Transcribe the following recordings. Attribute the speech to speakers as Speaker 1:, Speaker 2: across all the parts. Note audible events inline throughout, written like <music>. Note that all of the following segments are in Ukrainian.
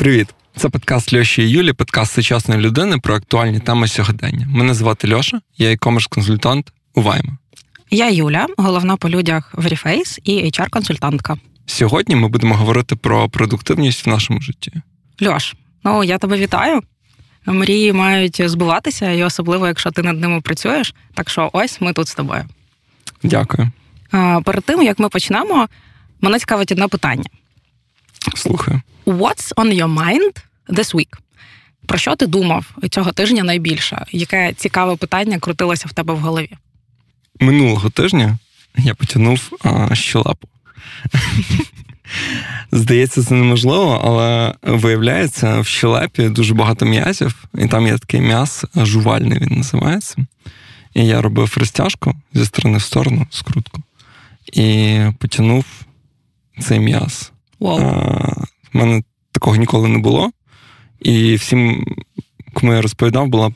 Speaker 1: Привіт! Це подкаст Льоші і Юлі, подкаст сучасної людини про актуальні теми сьогодення. Мене звати Льоша, я e-commerce консультант у Вайма.
Speaker 2: Я Юля, головна по людях в Reface і HR-консультантка.
Speaker 1: Сьогодні ми будемо говорити про продуктивність в нашому житті.
Speaker 2: Льош, ну я тебе вітаю. Мрії мають збуватися, і особливо, якщо ти над ними працюєш. Так що ось ми тут з тобою.
Speaker 1: Дякую.
Speaker 2: Перед тим як ми почнемо, мене цікавить одне питання.
Speaker 1: Слухаю.
Speaker 2: What's on your mind this week? Про що ти думав цього тижня найбільше? Яке цікаве питання крутилося в тебе в голові?
Speaker 1: Минулого тижня я потягнув а, щелапу. Здається, це неможливо, але виявляється, в щелепі дуже багато м'язів, і там є такий м'яз, жувальний він називається. І я робив розтяжку зі сторони в сторону, скрутку, і потягнув цей м'яз.
Speaker 2: Wow.
Speaker 1: А, в мене такого ніколи не було. І всім, кому я розповідав, була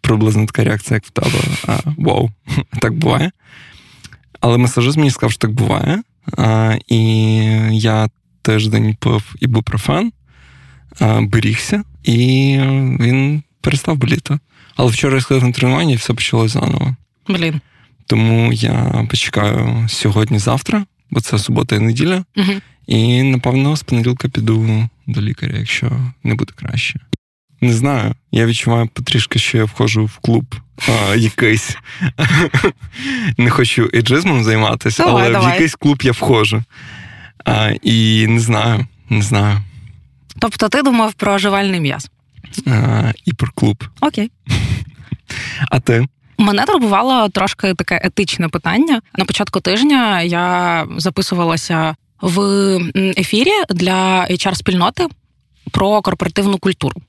Speaker 1: приблизно така реакція, як в тебе. А, Вау, <laughs> так буває. Але масажист мені сказав, що так буває. А, І я тиждень пив ібупрофен, а, берігся, і він перестав боліти. Але вчора я сходив на тренування і все почалося заново.
Speaker 2: Блін.
Speaker 1: Тому я почекаю сьогодні-завтра, бо це субота і неділя.
Speaker 2: Угу.
Speaker 1: І, напевно, з понеділка піду до лікаря, якщо не буде краще. Не знаю. Я відчуваю потрішки, що я входжу в клуб а, якийсь. Не хочу еджизмом займатися,
Speaker 2: давай,
Speaker 1: але
Speaker 2: давай.
Speaker 1: в якийсь клуб я входжу. А, І не знаю, не знаю.
Speaker 2: Тобто ти думав про жувальний м'яз?
Speaker 1: А, І про клуб.
Speaker 2: Окей.
Speaker 1: А ти?
Speaker 2: Мене турбувало трошки таке етичне питання. На початку тижня я записувалася в ефірі для HR-спільноти про корпоративну культуру.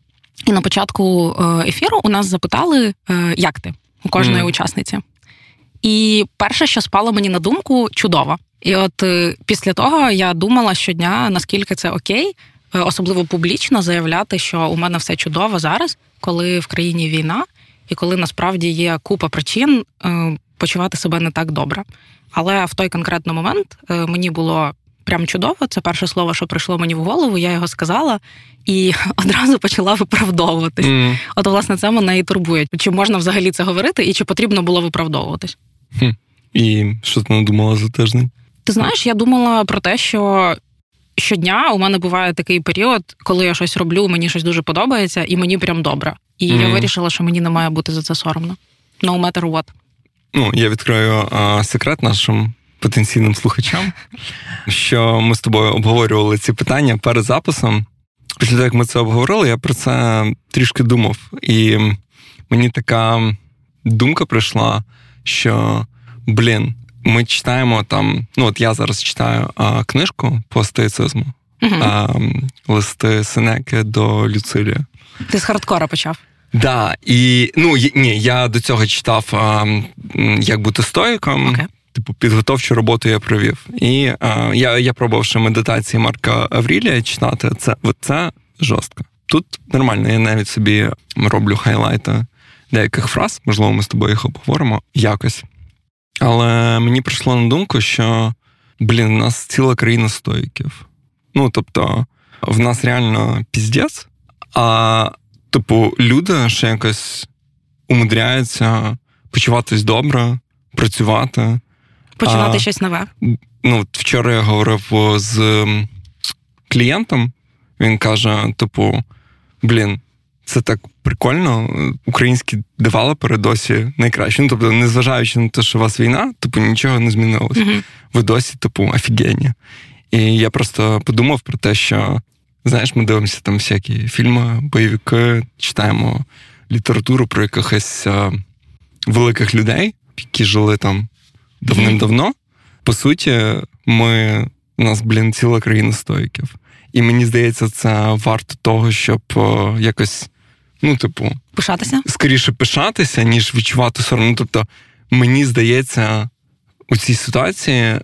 Speaker 2: І на початку ефіру у нас запитали, як ти у кожної mm. учасниці. І перше, що спало мені на думку, чудово. І от після того я думала щодня, наскільки це окей, особливо публічно заявляти, що у мене все чудово зараз, коли в країні війна, і коли насправді є купа причин почувати себе не так добре. Але в той конкретний момент мені було прям чудово. Це перше слово, що прийшло мені в голову. Я його сказала і <laughs> одразу почала виправдовуватись.
Speaker 1: Mm.
Speaker 2: От, власне, це мене і турбує. Чи можна взагалі це говорити, і чи потрібно було виправдовуватись?
Speaker 1: Хм. І що ти надумала за тиждень?
Speaker 2: Ти знаєш, я думала про те, що. Щодня у мене буває такий період, коли я щось роблю, мені щось дуже подобається, і мені прям добре. І mm. я вирішила, що мені не має бути за це соромно. No matter what.
Speaker 1: Ну, я відкрию а, секрет нашим потенційним слухачам, що ми з тобою обговорювали ці питання перед записом. Після того, як ми це обговорили, я про це трішки думав. І мені така думка прийшла, що, блін, ми читаємо там. Ну, от я зараз читаю а, книжку по стоїцизму,
Speaker 2: uh-huh.
Speaker 1: а, листи Сенеки до Люцилія.
Speaker 2: Ти з хардкора почав.
Speaker 1: Да, і ну ні, я до цього читав а, як бути стоїком.
Speaker 2: Okay.
Speaker 1: Типу, підготовчу роботу я провів. І а, я я пробував ще медитації Марка Аврілія читати. Це це жорстко. Тут нормально, я навіть собі роблю хайлайти деяких фраз, можливо, ми з тобою їх обговоримо якось. Але мені прийшло на думку, що блін, у нас ціла країна стоїків. Ну, тобто, в нас реально піздець, а типу, люди ще якось умудряються почуватись добре, працювати.
Speaker 2: Починати а, щось нове.
Speaker 1: Ну, вчора я говорив з клієнтом, він каже: типу, блін, це так прикольно. Українські девелопери досі найкращі. Ну, тобто, незважаючи на те, що у вас війна, типу нічого не змінилось.
Speaker 2: Uh-huh.
Speaker 1: Ви досі, типу, офігенні. І я просто подумав про те, що, знаєш, ми дивимося там всякі фільми, бойовики, читаємо літературу про якихось а, великих людей, які жили там давним-давно. По суті, ми у нас, блін, ціла країна стоїків. І мені здається, це варто того, щоб о, якось, ну, типу,
Speaker 2: пишатися
Speaker 1: скоріше пишатися, ніж відчувати сором. Ну, тобто, мені здається, у цій ситуації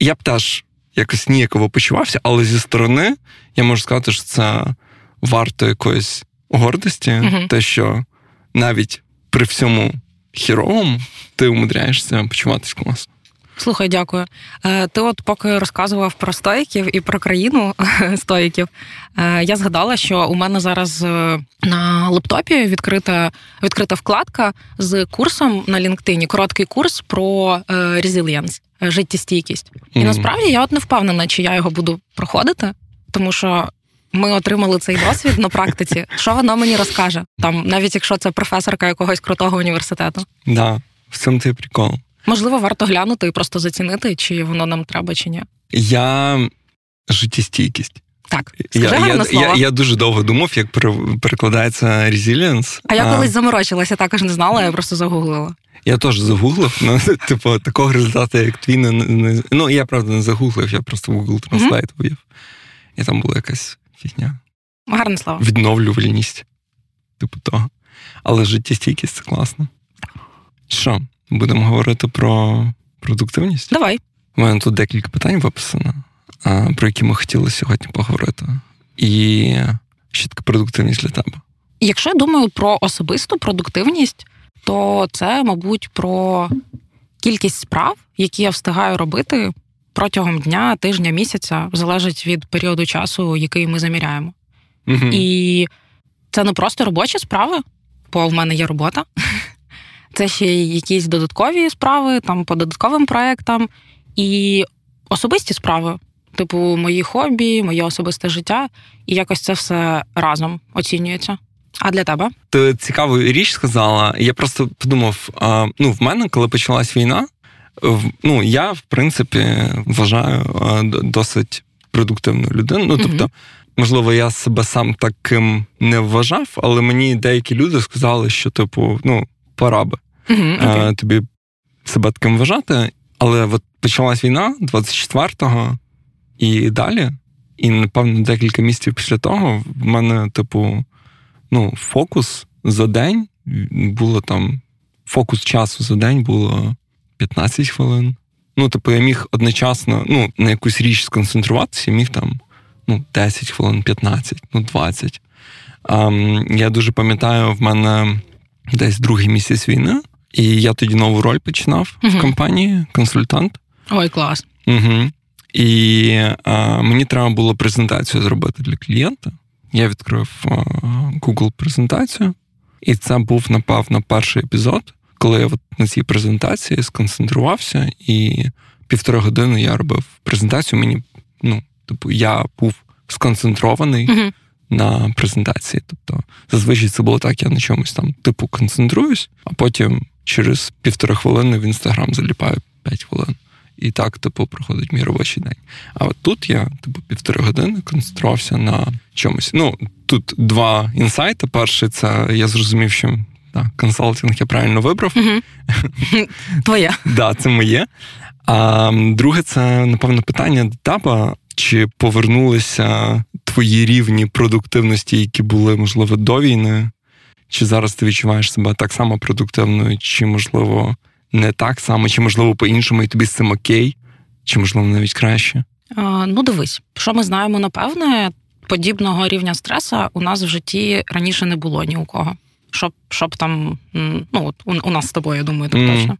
Speaker 1: я б теж якось ніяково почувався, але зі сторони я можу сказати, що це варто якоїсь гордості,
Speaker 2: uh-huh.
Speaker 1: те, що навіть при всьому хіровому ти умудряєшся почуватись класно.
Speaker 2: Слухай, дякую. Е, ти, от поки розказував про стоїків і про країну <laughs> стоїків, е, я згадала, що у мене зараз е, на лептопі відкрита відкрита вкладка з курсом на LinkedIn, короткий курс про resilience, життєстійкість. І mm-hmm. насправді я от не впевнена, чи я його буду проходити, тому що. Ми отримали цей досвід на практиці. Що воно мені розкаже? Там, навіть якщо це професорка якогось крутого університету.
Speaker 1: Да, в цьому ти прикол.
Speaker 2: Можливо, варто глянути і просто зацінити, чи воно нам треба, чи ні.
Speaker 1: Я життєстійкість.
Speaker 2: Так, скажи я, гарне
Speaker 1: я,
Speaker 2: слово.
Speaker 1: Я, я дуже довго думав, як перекладається resilience.
Speaker 2: А я колись заморочилася, також не знала, я просто загуглила.
Speaker 1: Я теж загуглив, ну, <laughs> типу, такого результату, як твій, не, не ну я правда не загуглив, я просто в Google Translate ввів. І там була якась фігня.
Speaker 2: Гарне слово.
Speaker 1: Відновлювальність. Типу того. Але життєстійкість це класно. Що? Будемо говорити про продуктивність?
Speaker 2: Давай.
Speaker 1: У мене тут декілька питань виписано, про які ми хотіли сьогодні поговорити. І що таке продуктивність для тебе?
Speaker 2: Якщо я думаю про особисту продуктивність, то це, мабуть, про кількість справ, які я встигаю робити протягом дня, тижня, місяця, залежить від періоду часу, який ми заміряємо. Угу. І це не просто робочі справи, бо в мене є робота. <laughs> Це ще якісь додаткові справи, там по додатковим проектам і особисті справи, типу мої хобі, моє особисте життя, і якось це все разом оцінюється. А для тебе?
Speaker 1: Ти цікаву річ сказала. Я просто подумав: ну, в мене, коли почалась війна, ну я в принципі вважаю досить продуктивну людину. Ну тобто, угу. можливо, я себе сам таким не вважав, але мені деякі люди сказали, що типу, ну пора би uh-huh, тобі себе таким вважати. Але от почалась війна 24-го і далі. І, напевно, декілька місяців після того в мене, типу, ну, фокус за день було там. Фокус часу за день було 15 хвилин. Ну, типу, я міг одночасно ну, на якусь річ сконцентруватися, міг там ну, 10 хвилин, 15, ну 20. А, Я дуже пам'ятаю, в мене десь другий місяць війни, і я тоді нову роль починав uh в компанії, консультант.
Speaker 2: Ой, клас.
Speaker 1: Угу. І а, мені треба було презентацію зробити для клієнта. Я відкрив а, Google презентацію, і це був, напевно, перший епізод, коли я от на цій презентації сконцентрувався, і півтори години я робив презентацію. Мені, ну, типу, я був сконцентрований. uh на презентації. Тобто, зазвичай це було так, я на чомусь там типу концентруюсь, а потім через півтори хвилини в інстаграм заліпаю 5 хвилин. І так, типу, проходить мій робочий день. А от тут я, типу, півтори години концентрувався на чомусь. Ну, тут два інсайти. Перший це я зрозумів, що так, консалтинг я правильно вибрав. <laughs>
Speaker 2: Твоє.
Speaker 1: Так, це моє. А друге, це, напевно, питання до тебе. Чи повернулися твої рівні продуктивності, які були, можливо, до війни? Чи зараз ти відчуваєш себе так само продуктивною, чи, можливо, не так само, чи, можливо, по-іншому, і тобі з цим окей, чи, можливо, навіть краще?
Speaker 2: А, Ну, дивись, що ми знаємо, напевне, подібного рівня стреса у нас в житті раніше не було ні у кого. Щоб щоб там, ну, от у, у нас з тобою, я думаю, так mm. точно.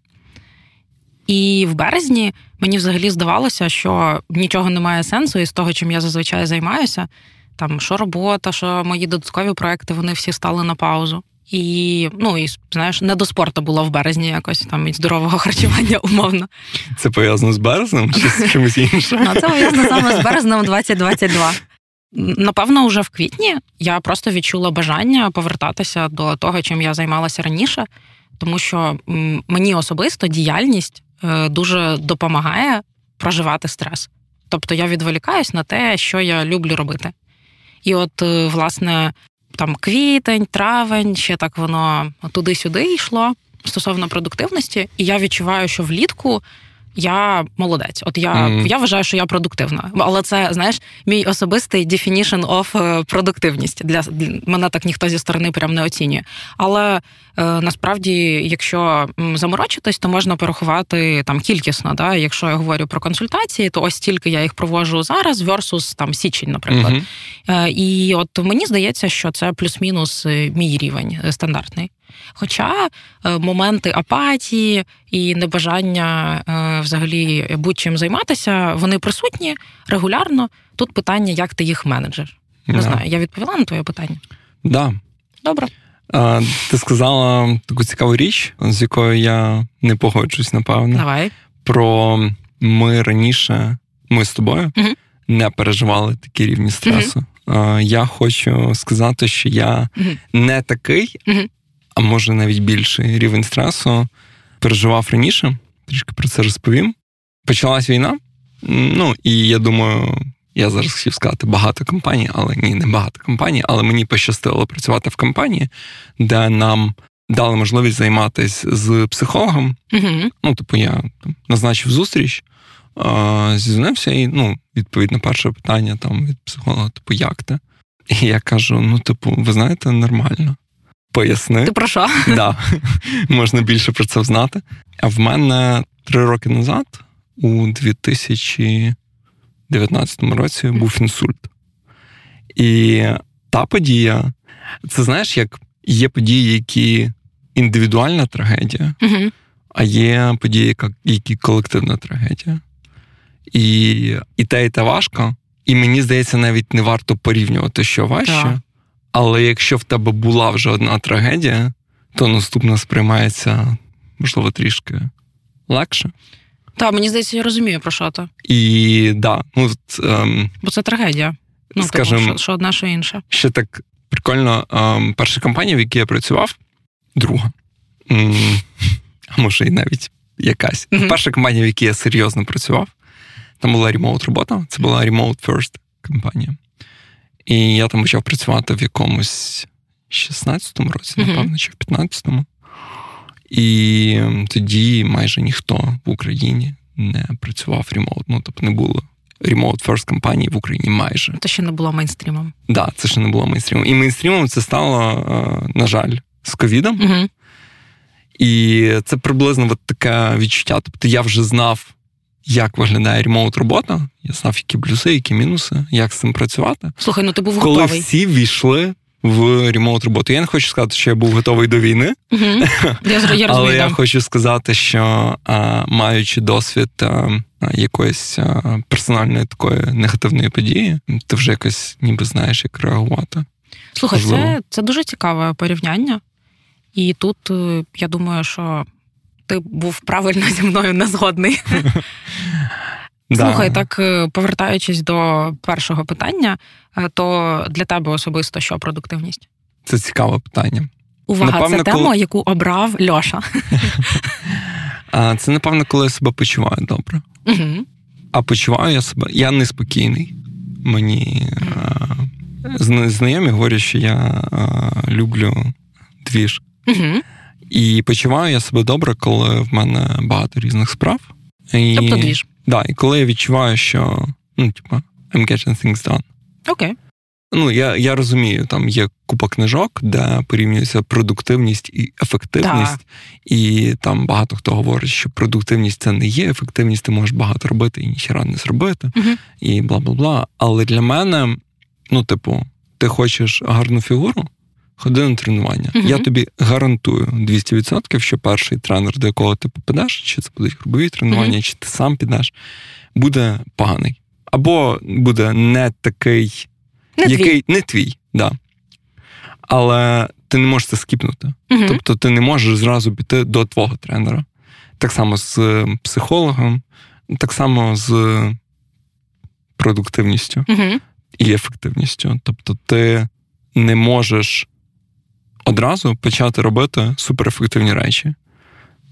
Speaker 2: І в березні мені взагалі здавалося, що нічого немає сенсу із того, чим я зазвичай займаюся. Там що робота, що мої додаткові проекти, вони всі стали на паузу. І ну і знаєш, не до спорту було в березні якось там і здорового <laughs> харчування умовно.
Speaker 1: Це пов'язано з березнем чи з чимось іншим? <laughs>
Speaker 2: Ну, Це пов'язано саме з березнем <laughs> 2022. Напевно, вже в квітні я просто відчула бажання повертатися до того, чим я займалася раніше, тому що мені особисто діяльність Е, дуже допомагає проживати стрес. Тобто я відволікаюсь на те, що я люблю робити. І от, е, власне, там квітень, травень, ще так воно туди-сюди йшло стосовно продуктивності, і я відчуваю, що влітку я молодець. От я mm. я вважаю, що я продуктивна. Але це знаєш, мій особистий definition of е, продуктивність. Для, для мене так ніхто зі сторони прям не оцінює. Але е, насправді, якщо заморочитись, то можна порахувати там кількісно. Да? Якщо я говорю про консультації, то ось стільки я їх проводжу зараз, versus там січень, наприклад. Mm-hmm. Е, і от мені здається, що це плюс-мінус е, мій рівень е, стандартний. Хоча е, моменти апатії і небажання е, взагалі будь-чим займатися, вони присутні регулярно. Тут питання, як ти їх менеджер. Не
Speaker 1: Да.
Speaker 2: знаю, я відповіла на твоє питання.
Speaker 1: Да.
Speaker 2: Добре.
Speaker 1: А, ти сказала таку цікаву річ, з якою я не погоджуюсь, напевно.
Speaker 2: Давай.
Speaker 1: Про ми раніше, ми з тобою
Speaker 2: Мгм.
Speaker 1: не переживали такі рівні стресу. А, я хочу сказати, що я
Speaker 2: Мгм.
Speaker 1: не такий. А може навіть більший рівень стресу переживав раніше. Трішки про це розповім. Почалась війна. Ну і я думаю, я зараз хотів сказати багато компаній, але ні, не багато компаній, але мені пощастило працювати в компанії, де нам дали можливість займатися з психологом.
Speaker 2: Угу.
Speaker 1: Ну, типу, я там, назначив зустріч, а, зізвонився, і ну, відповідь на перше питання там від психолога, типу, як ти? І я кажу: ну, типу, ви знаєте, нормально. Поясни.
Speaker 2: Ти про що? <laughs>
Speaker 1: Да, можна більше про це знати. А в мене три роки назад, у 2019 році, був інсульт. І та подія, це знаєш, як є події, які індивідуальна трагедія, а є події, які колективна трагедія. І, і те, і те важко. І мені здається, навіть не варто порівнювати, що важче. Але якщо в тебе була вже одна трагедія, то наступна сприймається, можливо, трішки легше.
Speaker 2: Так, мені здається, я розумію про що то.
Speaker 1: І да, ну от, ем,
Speaker 2: Бо це трагедія. Ну,
Speaker 1: Скажем-
Speaker 2: типу, що, що одна, що інша.
Speaker 1: ще так прикольно, ем, перша компанія, в якій я працював, друга. А може, і навіть якась.
Speaker 2: Мгм.
Speaker 1: Перша компанія, в якій я серйозно працював, там була ремоут робота, це була remote first компанія. І я там почав працювати в якомусь 16-му році, напевно, чи в 15-му. І тоді майже ніхто в Україні не працював ремоут. Ну, тобто не було remote first компанії в Україні майже.
Speaker 2: Це ще не було мейнстрімом.
Speaker 1: Да, це ще не було мейнстрімом. І мейнстрімом це стало, е, на жаль, з ковідом.
Speaker 2: Угу.
Speaker 1: І це приблизно от таке відчуття. Тобто я вже знав, як виглядає ремоут робота. Я знав, які плюси, які мінуси, як з цим працювати.
Speaker 2: Слухай, ну ти був
Speaker 1: Коли
Speaker 2: готовий.
Speaker 1: всі ввійшли в ремоут роботу. Я не хочу сказати, що я був готовий до війни,
Speaker 2: Угу. Я, я <laughs>
Speaker 1: але я хочу сказати, що а, маючи досвід а, якоїсь а, персональної такої негативної події, ти вже якось ніби знаєш, як реагувати.
Speaker 2: Слухай, це,
Speaker 1: можливо.
Speaker 2: це дуже цікаве порівняння. І тут е, я думаю, що ти був правильно зі мною не згодний. <laughs> Слухай, так е, повертаючись до першого питання, е, то для тебе особисто що продуктивність?
Speaker 1: Це цікаве питання.
Speaker 2: Увага,
Speaker 1: Напевно,
Speaker 2: це тема,
Speaker 1: коли-
Speaker 2: яку обрав Льоша. <laughs>
Speaker 1: Це, напевно, коли я себе почуваю добре.
Speaker 2: Угу.
Speaker 1: А почуваю я себе. Я неспокійний. Мені зна- знайомі говорять, що я люблю двіж.
Speaker 2: Угу.
Speaker 1: І почуваю я себе добре, коли в мене багато різних справ. І,
Speaker 2: Тобто двіж.
Speaker 1: Да, і коли я відчуваю, що ну, типа, I'm getting things done.
Speaker 2: Окей.
Speaker 1: Ну, я, я розумію, там є купа книжок, де порівнюється продуктивність і ефективність. І там багато хто говорить, що продуктивність це не є ефективність, ти можеш багато робити і ніхіра не зробити,
Speaker 2: Мгм.
Speaker 1: і бла бла бла. Але для мене, ну, типу, ти хочеш гарну фігуру, ходи на тренування.
Speaker 2: Мгм.
Speaker 1: Я тобі гарантую 200%, що перший тренер, до якого ти попадеш, чи це будуть групові тренування, чи ти сам підеш, буде поганий. Або буде не такий
Speaker 2: Не твій.
Speaker 1: який не твій, да. Але ти не можеш це скіпнути.
Speaker 2: Мгм.
Speaker 1: Тобто ти не можеш зразу піти до твого тренера. Так само з е, психологом, так само з продуктивністю і ефективністю. Тобто ти не можеш одразу почати робити суперефективні речі.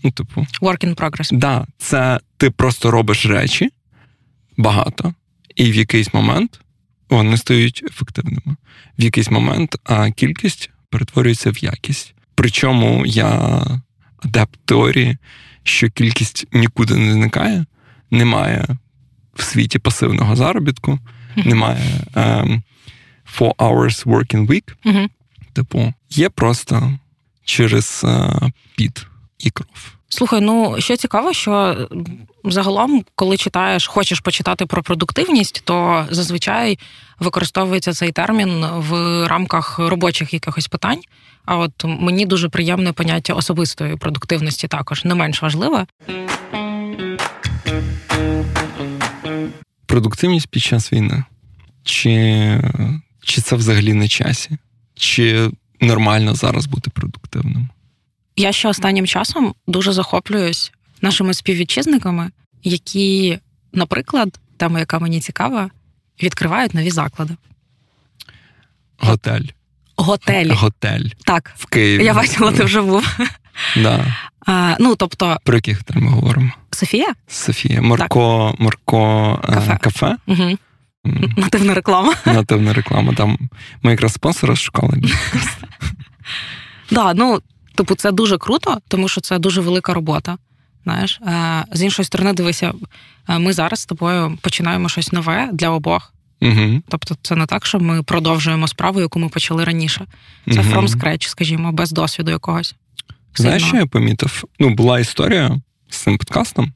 Speaker 1: Ну, типу,
Speaker 2: Work in progress.
Speaker 1: Да, це ти просто робиш речі багато, і в якийсь момент вони стають ефективними. В якийсь момент а кількість перетворюється в якість. Причому я адепт теорії, що кількість нікуди не зникає, немає в світі пасивного заробітку, немає ем, four hours working week.
Speaker 2: Мгм.
Speaker 1: Типу, є просто через е, піт і кров.
Speaker 2: Слухай, ну що цікаво, що загалом, коли читаєш, хочеш почитати про продуктивність, то зазвичай використовується цей термін в рамках робочих якихось питань. А от мені дуже приємне поняття особистої продуктивності також не менш важливе.
Speaker 1: Продуктивність під час війни. Чи, Чи це взагалі на часі? Чи нормально зараз бути продуктивним?
Speaker 2: Я ще останнім часом дуже захоплююсь нашими співвітчизниками, які, наприклад, тема, яка мені цікава, відкривають нові заклади.
Speaker 1: Готель.
Speaker 2: Готелі.
Speaker 1: Готель.
Speaker 2: Так.
Speaker 1: В Києві.
Speaker 2: Я бачила, ти вже був.
Speaker 1: Да.
Speaker 2: А, ну, тобто...
Speaker 1: Про яких готель ми говоримо?
Speaker 2: Софія?
Speaker 1: Софія. Марко, Марко
Speaker 2: е, кафе.
Speaker 1: кафе.
Speaker 2: Угу. Нативна реклама.
Speaker 1: Нативна реклама. Там ми якраз спонсора шукали. <laughs>
Speaker 2: Да, ну, типу, це дуже круто, тому що це дуже велика робота. Знаєш, з іншої сторони, дивися, ми зараз з тобою починаємо щось нове для обох.
Speaker 1: Угу.
Speaker 2: Тобто, це не так, що ми продовжуємо справу, яку ми почали раніше. Це угу. from scratch, скажімо, без досвіду якогось.
Speaker 1: Знаєш, що я помітив? Ну, була історія з цим подкастом.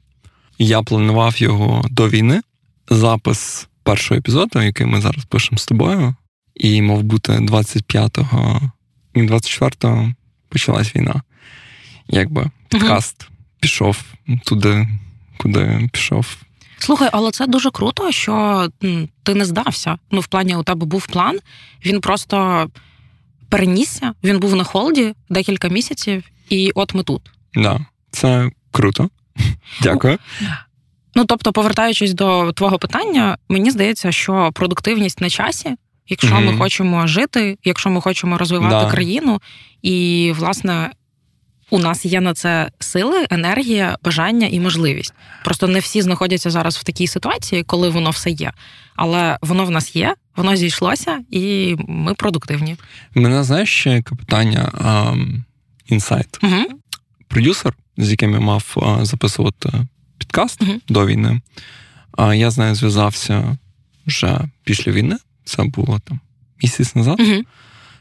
Speaker 1: Я планував його до війни. Запис першого епізоду, який ми зараз пишемо з тобою, і мав бути 25-го і 24-го почалась війна. Якби подкаст угу. пішов туди, куди пішов.
Speaker 2: Слухай, але це дуже круто, що ти не здався. Ну, в плані у тебе був план, він просто перенісся, він був на холді декілька місяців, і от ми тут.
Speaker 1: Да, це круто. <laughs> Дякую.
Speaker 2: Ну, тобто, повертаючись до твого питання, мені здається, що продуктивність на часі, якщо mm-hmm. ми хочемо жити, якщо ми хочемо розвивати да. країну, і, власне, у нас є на це сили, енергія, бажання і можливість. Просто не всі знаходяться зараз в такій ситуації, коли воно все є. Але воно в нас є, воно зійшлося, і ми продуктивні.
Speaker 1: Мене знаєш ще яке питання інсайт.
Speaker 2: Угу.
Speaker 1: Продюсер, з яким я мав записувати підкаст угу. до війни, А я з нею зв'язався вже після війни. Це було там місяць назад.
Speaker 2: Угу.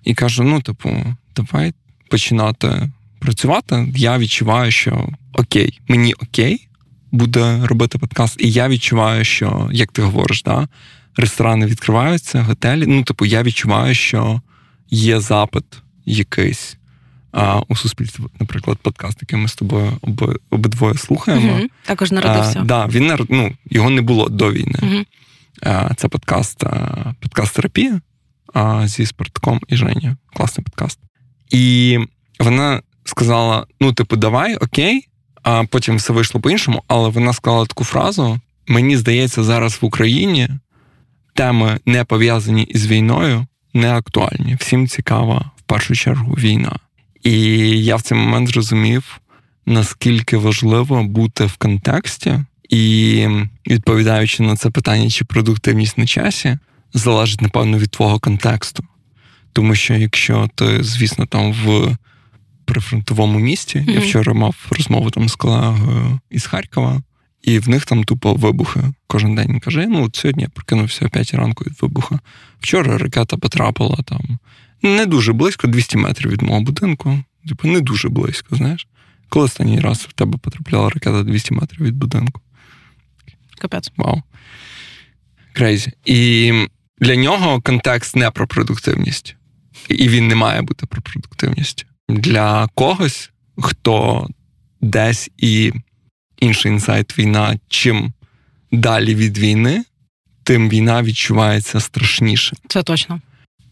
Speaker 1: І кажу: ну, типу, давай починати працювати, я відчуваю, що окей, мені окей буде робити подкаст, і я відчуваю, що, як ти говориш, да, ресторани відкриваються, готелі. Ну, типу, я відчуваю, що є запит якийсь а, у суспільстві, наприклад, подкаст, який ми з тобою об, обидвоє слухаємо.
Speaker 2: Угу, Також народився.
Speaker 1: А, да, він ну, Його не було до війни.
Speaker 2: Угу.
Speaker 1: А, Це подкаст подкаст терапія зі Спартком і Женєю. Класний подкаст. І вона сказала: ну, типу, давай, окей, а потім все вийшло по-іншому, але вона сказала таку фразу: мені здається, зараз в Україні теми, не пов'язані із війною, не актуальні. Всім цікава в першу чергу війна. І я в цей момент зрозумів, наскільки важливо бути в контексті, і відповідаючи на це питання, чи продуктивність на часі, залежить, напевно, від твого контексту. Тому що якщо ти, звісно, там в прифронтовому місті. Mm-hmm. Я вчора мав розмову там з колегою із Харкова, і в них там тупо вибухи кожен день. Каже: ну от сьогодні я прокинувся о 5 ранку від вибуха. Вчора ракета потрапила там не дуже близько, 200 метрів від мого будинку. Типу, не дуже близько, знаєш. Коли останній раз в тебе потрапляла ракета 200 метрів від будинку?
Speaker 2: Капець.
Speaker 1: Вау. Крейзі. І для нього контекст не про продуктивність. І він не має бути про продуктивність для когось, хто десь і інший інсайт війна, чим далі від війни, тим війна відчувається страшніше.
Speaker 2: Це точно.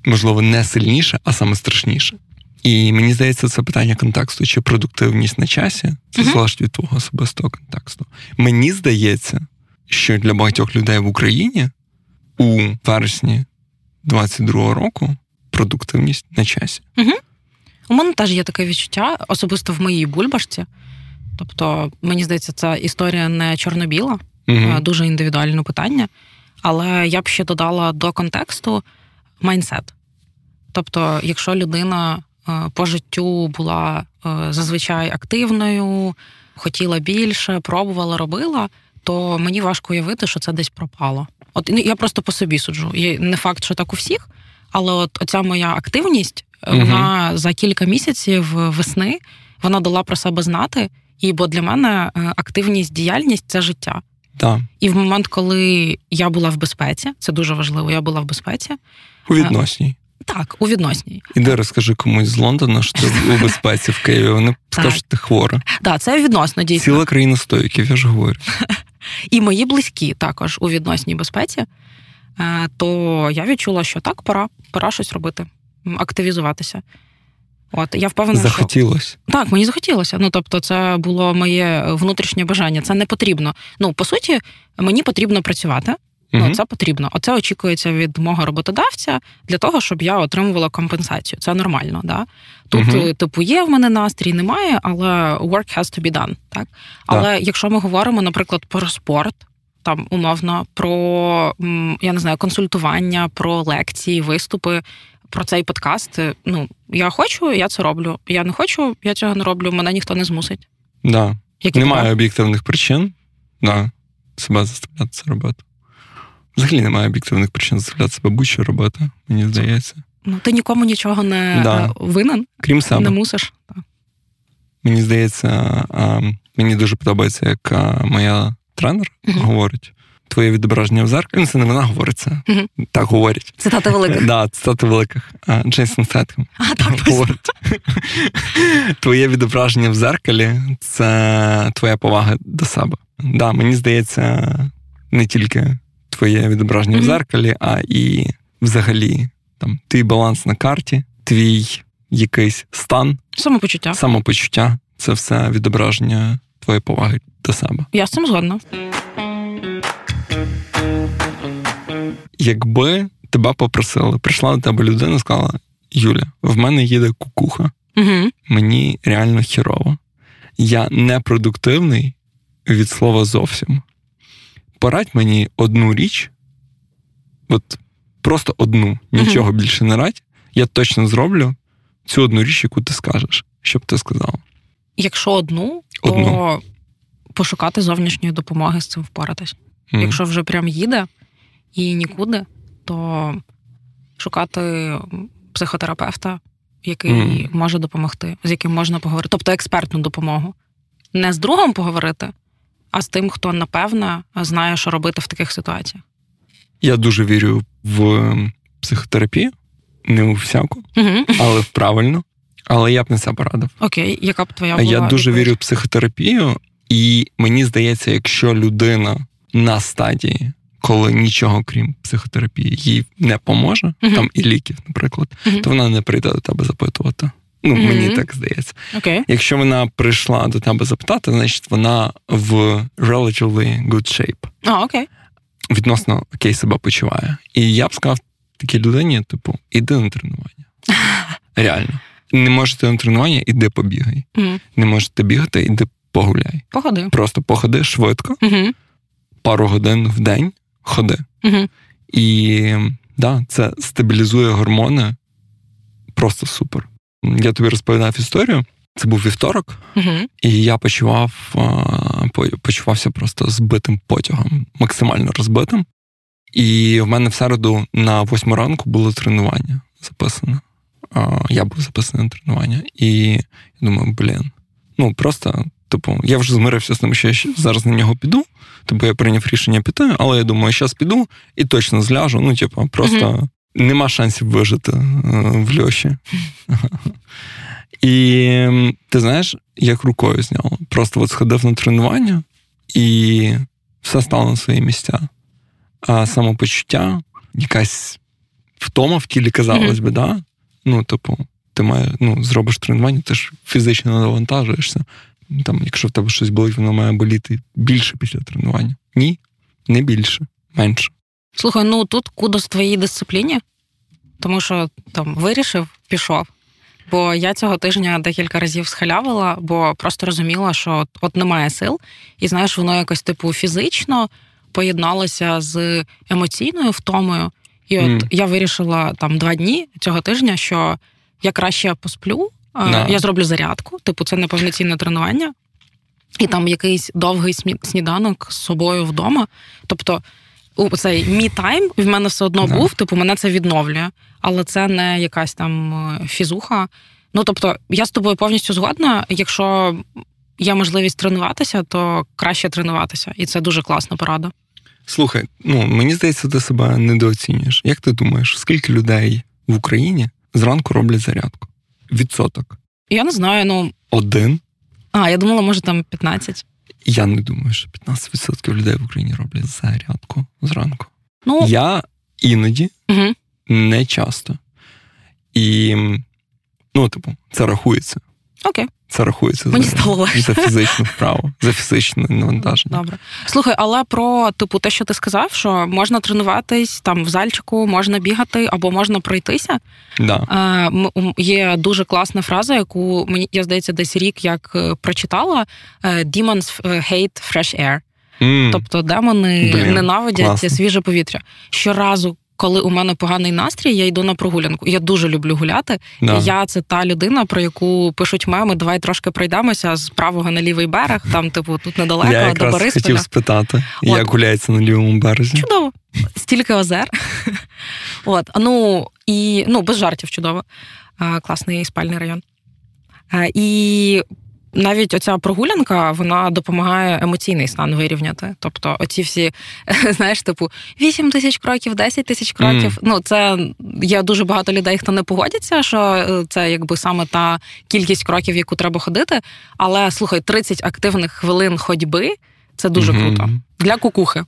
Speaker 1: Можливо, не сильніше, а саме страшніше. І мені здається, це питання контексту чи продуктивність на часі це uh залежить від твого особистого контексту. Мені здається, що для багатьох людей в Україні у вересні 22-го року продуктивність на часі.
Speaker 2: uh у мене теж є таке відчуття, особисто в моїй бульбашці. Тобто, мені здається, ця історія не чорно-біла,
Speaker 1: угу.
Speaker 2: дуже індивідуальне питання. Але я б ще додала до контексту майнсет. Тобто, якщо людина е, по життю була е, зазвичай активною, хотіла більше, пробувала, робила, то мені важко уявити, що це десь пропало. От ну, я просто по собі суджу. І не факт, що так у всіх, але от оця моя активність вона за кілька місяців весни вона дала про себе знати. І бо для мене е, активність, діяльність це життя.
Speaker 1: Так.
Speaker 2: І в момент, коли я була в безпеці, це дуже важливо. Я була в безпеці
Speaker 1: у відносній.
Speaker 2: Так, у відносній.
Speaker 1: Іди розкажи комусь з Лондона, що ти у безпеці в Києві. Вони скажуть, що ти хвора.
Speaker 2: Так, це відносно дійсно.
Speaker 1: Ціла країна стоїків, я ж говорю. <laughs>
Speaker 2: І мої близькі також у відносній безпеці. Е, то я відчула, що так, пора, пора щось робити, активізуватися. От я впевнена,
Speaker 1: захотілося. Що...
Speaker 2: Так, мені захотілося. Ну тобто, це було моє внутрішнє бажання. Це не потрібно. Ну, по суті, мені потрібно працювати. Ну, це потрібно. Оце очікується від мого роботодавця для того, щоб я отримувала компенсацію. Це нормально. Да? Тут, uh типу, є в мене настрій, немає, але work has to be done. Так? Але так. якщо ми говоримо, наприклад, про спорт, там умовно, про я не знаю, консультування, про лекції, виступи, про цей подкаст. Ну, я хочу, я це роблю. Я не хочу, я цього не роблю, мене ніхто не змусить.
Speaker 1: Да. Немає тебе? об'єктивних причин да, себе заставляти це робити. Взагалі немає об'єктивних причин заставляти себе будь-що робити, мені здається.
Speaker 2: Ну, ти нікому нічого не да. Винен,
Speaker 1: крім себе.
Speaker 2: Не мусиш. Так.
Speaker 1: Мені здається, мені дуже подобається, як моя тренер uh говорить. Твоє відображення в зеркалі. Ну, це не вона говорить це. uh Так говорять.
Speaker 2: Цитати великих.
Speaker 1: Да, цитати великих. Джейсон Сетхем
Speaker 2: А, так,
Speaker 1: говорить. <laughs> Твоє відображення в зеркалі це твоя повага до себе. Да, Мені здається, не тільки твоє відображення mm-hmm. в зеркалі, а і взагалі там твій баланс на карті, твій якийсь стан,
Speaker 2: самопочуття.
Speaker 1: Самопочуття це все відображення твоєї поваги до себе.
Speaker 2: Я з цим згодна.
Speaker 1: Якби тебе попросили, прийшла до тебе людина і сказала: Юля, в мене їде кукуха,
Speaker 2: угу.
Speaker 1: мені реально хірово. Я непродуктивний від слова зовсім порадь мені одну річ, от просто одну, нічого uh-huh. більше не радь, я точно зроблю цю одну річ, яку ти скажеш. Що б ти сказала?
Speaker 2: Якщо одну, то пошукати зовнішньої допомоги з цим впоратись. Mm. Якщо вже прям їде і нікуди, то шукати психотерапевта, який mm. може допомогти, з яким можна поговорити, тобто експертну допомогу. Не з другом поговорити, а з тим, хто напевно знає, що робити в таких ситуаціях.
Speaker 1: Я дуже вірю в психотерапію, не у всяку, але в правильну. Але я б не це порадив.
Speaker 2: Окей, яка б твоя була?
Speaker 1: Я дуже вірю в психотерапію, і мені здається, якщо людина на стадії, коли нічого крім психотерапії, їй не поможе, там і ліків, наприклад, то вона не прийде до тебе запитувати. Ну, mm-hmm. мені так здається.
Speaker 2: Okay.
Speaker 1: Якщо вона прийшла до тебе запитати, значить вона в relatively good shape.
Speaker 2: А, окей.
Speaker 1: Відносно окей себе почуває. І я б сказав такій людині: типу, іди на тренування. <laughs> Реально. Не можете на тренування, іди побігай.
Speaker 2: Mm-hmm.
Speaker 1: Не можете бігати, іди погуляй.
Speaker 2: Походи.
Speaker 1: Просто походи швидко,
Speaker 2: mm-hmm.
Speaker 1: пару годин в день ходи. І да, це стабілізує гормони просто супер. Я тобі розповідав історію. Це був вівторок,
Speaker 2: uh
Speaker 1: і я почував, почувався просто збитим потягом, максимально розбитим. І в мене в середу на восьму ранку було тренування записане. Я був записаний на тренування. І я думаю, блін, ну просто, типу, я вже змирився з тим, що я зараз на нього піду. Тобто я прийняв рішення піти, але я думаю, зараз піду і точно зляжу. Ну, типу, просто uh нема шансів вижити е, в льоші. <laughs> І ти знаєш, як рукою зняло. Просто от сходив на тренування, і все стало на свої місця. А самопочуття, якась втома в тілі, казалось би, да? Ну, типу, ти має, ну, зробиш тренування, ти ж фізично навантажуєшся. Там, Якщо в тебе щось болить, воно має боліти більше після тренування. Ні, не більше, менше.
Speaker 2: Слухай, ну тут кудос твоїй дисципліні, тому що там вирішив, пішов. Бо я цього тижня декілька разів схалявила, бо просто розуміла, що от, от немає сил, і знаєш, воно якось типу фізично поєдналося з емоційною втомою. І от mm. я вирішила там два дні цього тижня, що я краще посплю, no. я зроблю зарядку, типу, це неповноцінне тренування, і там якийсь довгий сніданок з собою вдома. Тобто цей мі тайм в мене все одно був, типу, мене це відновлює, але це не якась там е, фізуха. Ну тобто, я з тобою повністю згодна. Якщо є можливість тренуватися, то краще тренуватися, і це дуже класна порада.
Speaker 1: Слухай, ну мені здається, ти себе недооцінюєш. Як ти думаєш, скільки людей в Україні зранку роблять зарядку. Відсоток.
Speaker 2: Я не знаю, ну.
Speaker 1: Один.
Speaker 2: А, я думала, може там 15.
Speaker 1: Я не думаю, що 15% людей в Україні роблять зарядку зранку.
Speaker 2: Ну,
Speaker 1: Я іноді
Speaker 2: угу.
Speaker 1: не часто. І, ну, типу, це рахується.
Speaker 2: Окей.
Speaker 1: Це рахується
Speaker 2: Мені
Speaker 1: за,
Speaker 2: стало легше.
Speaker 1: за фізичну вправу, за фізичне навантаження.
Speaker 2: Добре. Слухай, але про типу те, що ти сказав, що можна тренуватись там в зальчику, можна бігати або можна пройтися.
Speaker 1: Да.
Speaker 2: Е, є дуже класна фраза, яку мені я здається, десь рік як е, прочитала: е, Demons hate fresh air.
Speaker 1: М,
Speaker 2: Тобто демони
Speaker 1: Блін,
Speaker 2: ненавидять
Speaker 1: класно.
Speaker 2: свіже повітря. Щоразу, коли у мене поганий настрій, я йду на прогулянку. Я дуже люблю гуляти.
Speaker 1: да.
Speaker 2: Я це та людина, про яку пишуть меми. Давай трошки пройдемося з правого на лівий берег. Там, типу, тут недалеко
Speaker 1: Я
Speaker 2: до
Speaker 1: якраз
Speaker 2: Борисполя.
Speaker 1: хотів спитати,
Speaker 2: От.
Speaker 1: як гуляється на лівому березі.
Speaker 2: Чудово. Стільки озер. От, ну і ну, без жартів чудово. Класний спальний район. І навіть оця прогулянка вона допомагає емоційний стан вирівняти. Тобто, оці всі, <laughs> знаєш, типу 8 тисяч кроків, 10 тисяч кроків.
Speaker 1: Мгм.
Speaker 2: Ну, це є дуже багато людей, хто не погодяться, що е, це якби саме та кількість кроків, яку треба ходити. Але слухай, 30 активних хвилин ходьби це дуже
Speaker 1: Мгм.
Speaker 2: круто. Для кукухи.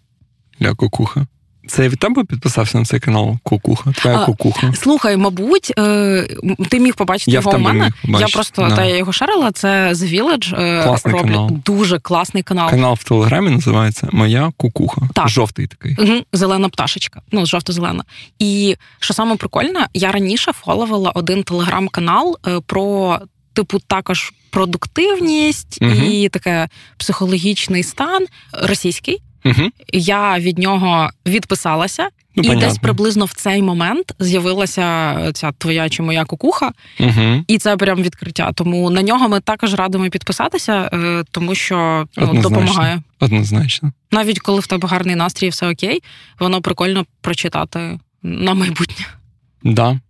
Speaker 1: Для кукуха. Це від тебе підписався на цей канал Кукуха. Твоя
Speaker 2: А,
Speaker 1: кукуха.
Speaker 2: Слухай, мабуть, е, ти міг побачити
Speaker 1: Я
Speaker 2: його у мене.
Speaker 1: міг
Speaker 2: я просто
Speaker 1: да.
Speaker 2: та я його шарила. Це The Village. е,
Speaker 1: Класний
Speaker 2: роблять
Speaker 1: канал.
Speaker 2: дуже класний канал.
Speaker 1: Канал в Телеграмі називається Моя кукуха.
Speaker 2: Так.
Speaker 1: Жовтий такий.
Speaker 2: Угу, зелена пташечка, ну жовто-зелена. І що саме прикольне, я раніше фоловила один телеграм-канал е, про. Типу, також продуктивність
Speaker 1: Мгм.
Speaker 2: і таке психологічний стан російський.
Speaker 1: Угу.
Speaker 2: Я від нього відписалася,
Speaker 1: Ну,
Speaker 2: і
Speaker 1: понятно.
Speaker 2: десь приблизно в цей момент з'явилася ця твоя чи моя кукуха,
Speaker 1: Угу.
Speaker 2: І це прям відкриття. Тому на нього ми також радимо підписатися, е, тому що ну,
Speaker 1: Однозначно.
Speaker 2: допомагає.
Speaker 1: Однозначно.
Speaker 2: Навіть коли в тебе гарний настрій, і все окей, воно прикольно прочитати на майбутнє.
Speaker 1: Да.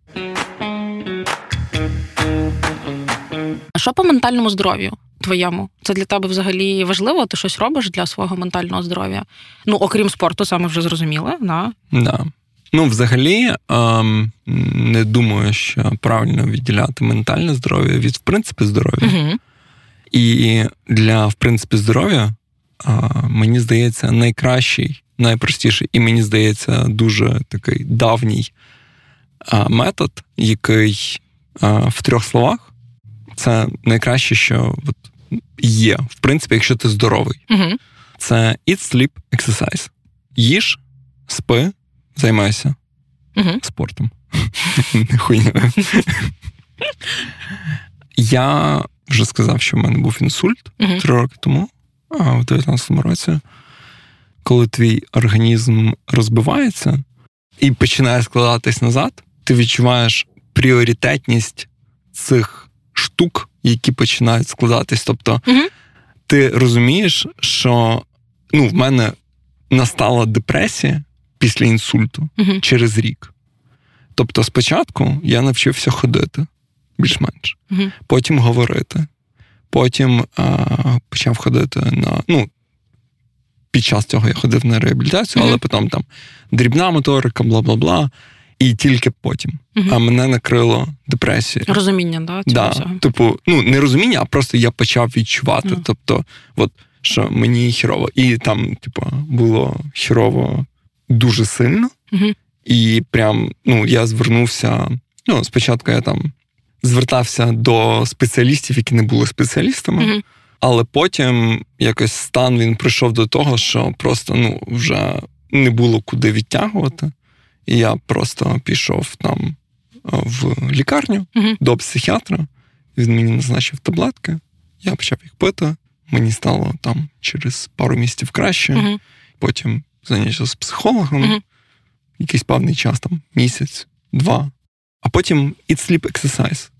Speaker 2: А що по ментальному здоров'ю твоєму? Це для тебе взагалі важливо? Ти щось робиш для свого ментального здоров'я? Ну, окрім спорту, саме вже зрозуміли, да?
Speaker 1: Да. Ну, взагалі, ем, не думаю, що правильно відділяти ментальне здоров'я від, в принципі, здоров'я.
Speaker 2: Угу.
Speaker 1: І для, в принципі, здоров'я, а, мені здається, найкращий, найпростіший, і мені здається, дуже такий давній а, метод, який а, в трьох словах, це найкраще, що от, є, в принципі, якщо ти здоровий.
Speaker 2: Угу.
Speaker 1: Це eat, sleep, exercise. Їж, спи, займайся
Speaker 2: Угу.
Speaker 1: спортом. <laughs> Я вже сказав, що в мене був інсульт три роки тому, а в 19-му році, коли твій організм розбивається і починає складатись назад, ти відчуваєш пріоритетність цих штук, які починають складатись. Тобто,
Speaker 2: Мгм.
Speaker 1: ти розумієш, що ну, в мене настала депресія після інсульту
Speaker 2: Угу.
Speaker 1: через рік. Тобто, спочатку я навчився ходити більш-менш,
Speaker 2: Угу.
Speaker 1: потім говорити, потім а, почав ходити на. Ну, під час цього я ходив на реабілітацію, але потім там дрібна моторика, бла бла бла. І тільки потім. А мене накрило депресією.
Speaker 2: Розуміння, да, цього
Speaker 1: Да,
Speaker 2: всього.
Speaker 1: типу, ну не розуміння, а просто я почав відчувати.
Speaker 2: Ну.
Speaker 1: Тобто, от що мені хірово. І там, типу, було хірово дуже сильно.
Speaker 2: Угу.
Speaker 1: І прям ну, я звернувся. Ну, спочатку я там звертався до спеціалістів, які не були спеціалістами,
Speaker 2: Угу.
Speaker 1: але потім якось стан він прийшов до того, що просто ну, вже не було куди відтягувати. І я просто пішов там е, в лікарню
Speaker 2: Мгм.
Speaker 1: до психіатра. Він мені назначив таблетки. Я почав їх пити. Мені стало там через пару місяців краще.
Speaker 2: Угу.
Speaker 1: Потім зайнявся з психологом.
Speaker 2: Мгм.
Speaker 1: Якийсь певний час, там місяць, два. А потім eat sleep exercise.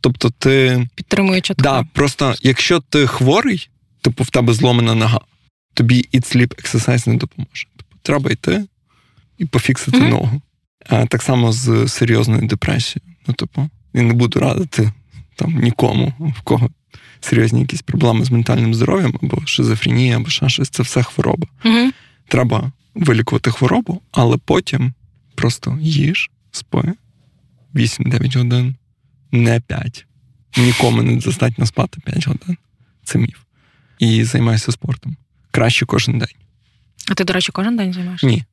Speaker 1: Тобто, ти
Speaker 2: Підтримуючи
Speaker 1: да, просто якщо ти хворий, типу в тебе зломана нога, тобі eat sleep exercise не допоможе. Типу, треба йти і пофіксити
Speaker 2: Мгм.
Speaker 1: ногу. А так само з серйозною депресією. Ну, типу, я не буду радити там нікому, в кого серйозні якісь проблеми з ментальним здоров'ям, або шизофренія, або ще щось. Це все хвороба.
Speaker 2: Угу.
Speaker 1: Треба вилікувати хворобу, але потім просто їж, спи, 8-9 годин, не 5. Нікому не достатньо спати 5 годин. Це міф. І займаюся спортом. Краще кожен день.
Speaker 2: А ти, до речі, кожен день займаєшся?
Speaker 1: Ні.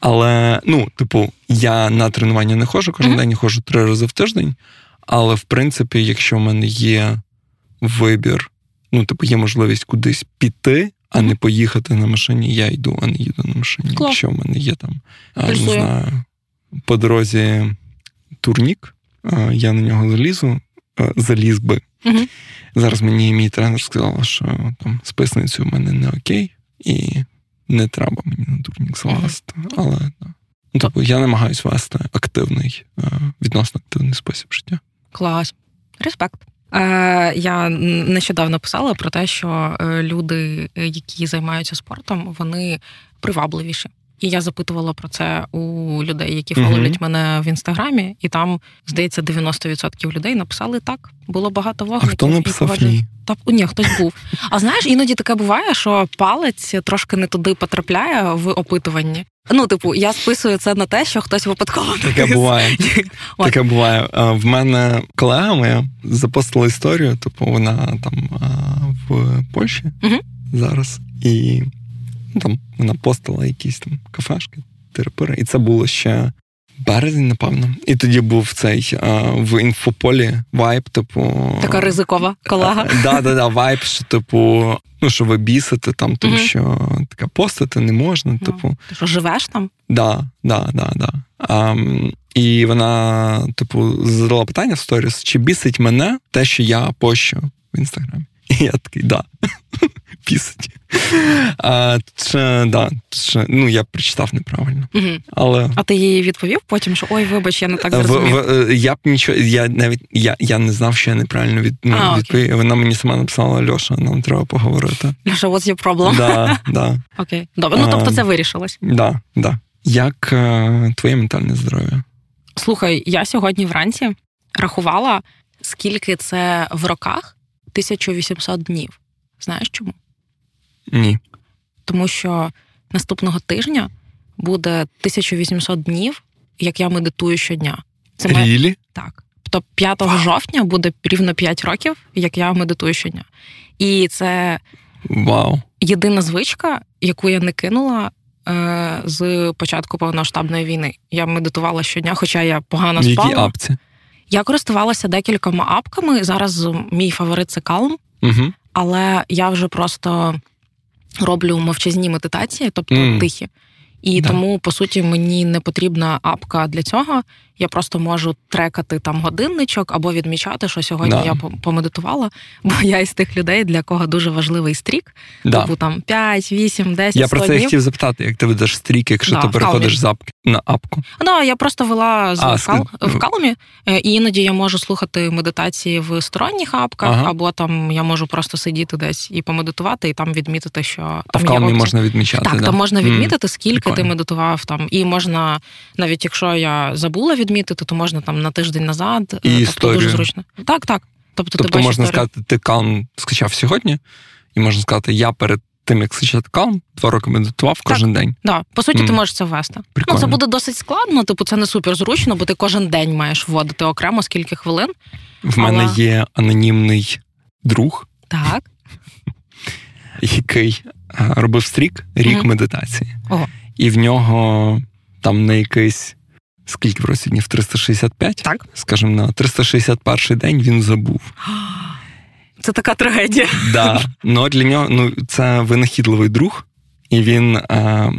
Speaker 1: Але, ну, типу, я на тренування не ходжу кожен mm-hmm. день, я ходжу три рази в тиждень. Але в принципі, якщо в мене є вибір, ну, типу, є можливість кудись піти, а не поїхати на машині, я йду, а не їду на машині.
Speaker 2: Клас.
Speaker 1: Якщо в мене є там, не знаю, по дорозі турнік, я на нього залізу, заліз би.
Speaker 2: Угу.
Speaker 1: Зараз мені мій тренер сказав, що там списницю в мене не окей, і не треба мені на дурнік злазити. Але ну, тобто, я намагаюся вести активний, відносно активний спосіб життя.
Speaker 2: Клас. Респект. Е, Я нещодавно писала про те, що е, люди, які займаються спортом, вони привабливіші. І я запитувала про це у людей, які фоловлять mm-hmm. мене в інстаграмі, і там, здається, 90% людей написали так. Було багато вогників.
Speaker 1: А хто написав ні?
Speaker 2: Та ні, хтось був. А знаєш, іноді таке буває, що палець трошки не туди потрапляє в опитуванні. Ну, типу, я списую це на те, що хтось випадково
Speaker 1: таке буває. <laughs> Таке буває. В мене колега моя запостила історію, типу, вона там в Польщі зараз і. Ну, там вона постила якісь там кафешки, терапери. І це було ще березень, напевно. І тоді був цей а, в інфополі вайб, типу.
Speaker 2: Така ризикова колега.
Speaker 1: Да, да, да, вайб, що, типу, ну, що ви бісите там, тому mm що таке постити не можна. Ну, типу.
Speaker 2: Ти що живеш там?
Speaker 1: Да, да, да, да. А, і вона, типу, задала питання в сторіс: чи бісить мене те, що я пощу в інстаграмі? Я такий, да, <laughs> бісить. А, це, да, це, Ну, я прочитав неправильно.
Speaker 2: Угу.
Speaker 1: Але...
Speaker 2: А ти їй відповів потім, що ой, вибач, я не так зрозумів? В,
Speaker 1: в, я б нічого, я навіть я, я не знав, що я неправильно від, ну, а, відповів. Вона мені сама написала: Льоша, нам треба поговорити.
Speaker 2: Льоша, what's your problem?
Speaker 1: Да, да.
Speaker 2: Окей. Добре, ну тобто це вирішилось.
Speaker 1: Да, да. Як е, твоє ментальне здоров'я?
Speaker 2: Слухай, я сьогодні вранці рахувала, скільки це в роках 1800 днів. Знаєш чому?
Speaker 1: Ні.
Speaker 2: Тому що наступного тижня буде 1800 днів, як я медитую щодня.
Speaker 1: Це Рілі?
Speaker 2: Так. Тобто 5 Вау. жовтня буде рівно 5 років, як я медитую щодня. І це
Speaker 1: Вау.
Speaker 2: єдина звичка, яку я не кинула е, з початку повномасштабної війни. Я медитувала щодня, хоча я погано спала.
Speaker 1: Які апці?
Speaker 2: Я користувалася декількома апками. Зараз мій фаворит це Calm,
Speaker 1: угу.
Speaker 2: але я вже просто роблю мовчазні медитації, тобто mm. тихі. І да. тому, по суті, мені не потрібна апка для цього. Я просто можу трекати там годинничок або відмічати, що сьогодні да. я помедитувала. <laughs> Бо я із тих людей, для кого дуже важливий стрік. Да. Типу там 5, 8, 10,
Speaker 1: Я 100 про це
Speaker 2: днів.
Speaker 1: хотів запитати, як ти ведеш стрік, якщо ти переходиш з апки на апку.
Speaker 2: Да, я просто вела з а, кал... в калмі, е, і іноді я можу слухати медитації в сторонніх апках, ага. або там я можу просто сидіти десь і помедитувати, і там відмітити, що там
Speaker 1: а в калмі можна відмічати.
Speaker 2: Так, там можна відмітити, скільки Прикольно. ти медитував там, і можна, навіть якщо я забула відмітити, то можна там на тиждень назад.
Speaker 1: І тобто історію.
Speaker 2: дуже зручно. Так, так. Тобто,
Speaker 1: тобто
Speaker 2: ти
Speaker 1: можна
Speaker 2: історію.
Speaker 1: сказати, ти калм скачав сьогодні, і можна сказати, я перед тим, як скачати калм, два роки медитував кожен
Speaker 2: так,
Speaker 1: день.
Speaker 2: Да. По суті, mm. ти можеш це ввести.
Speaker 1: Прикольно.
Speaker 2: Ну, Це буде досить складно, типу, це не супер зручно, бо ти кожен день маєш вводити окремо скільки хвилин.
Speaker 1: В Але... мене є анонімний друг,
Speaker 2: Так. <laughs>
Speaker 1: який робив стрік рік mm-hmm. медитації.
Speaker 2: Ого.
Speaker 1: І в нього там на якийсь скільки в днів? 365?
Speaker 2: Так.
Speaker 1: Скажімо, на 361 день він забув. <gasps>
Speaker 2: Це така трагедія. <laughs>
Speaker 1: Да. Ну, для нього ну, це винахідливий друг, і він а,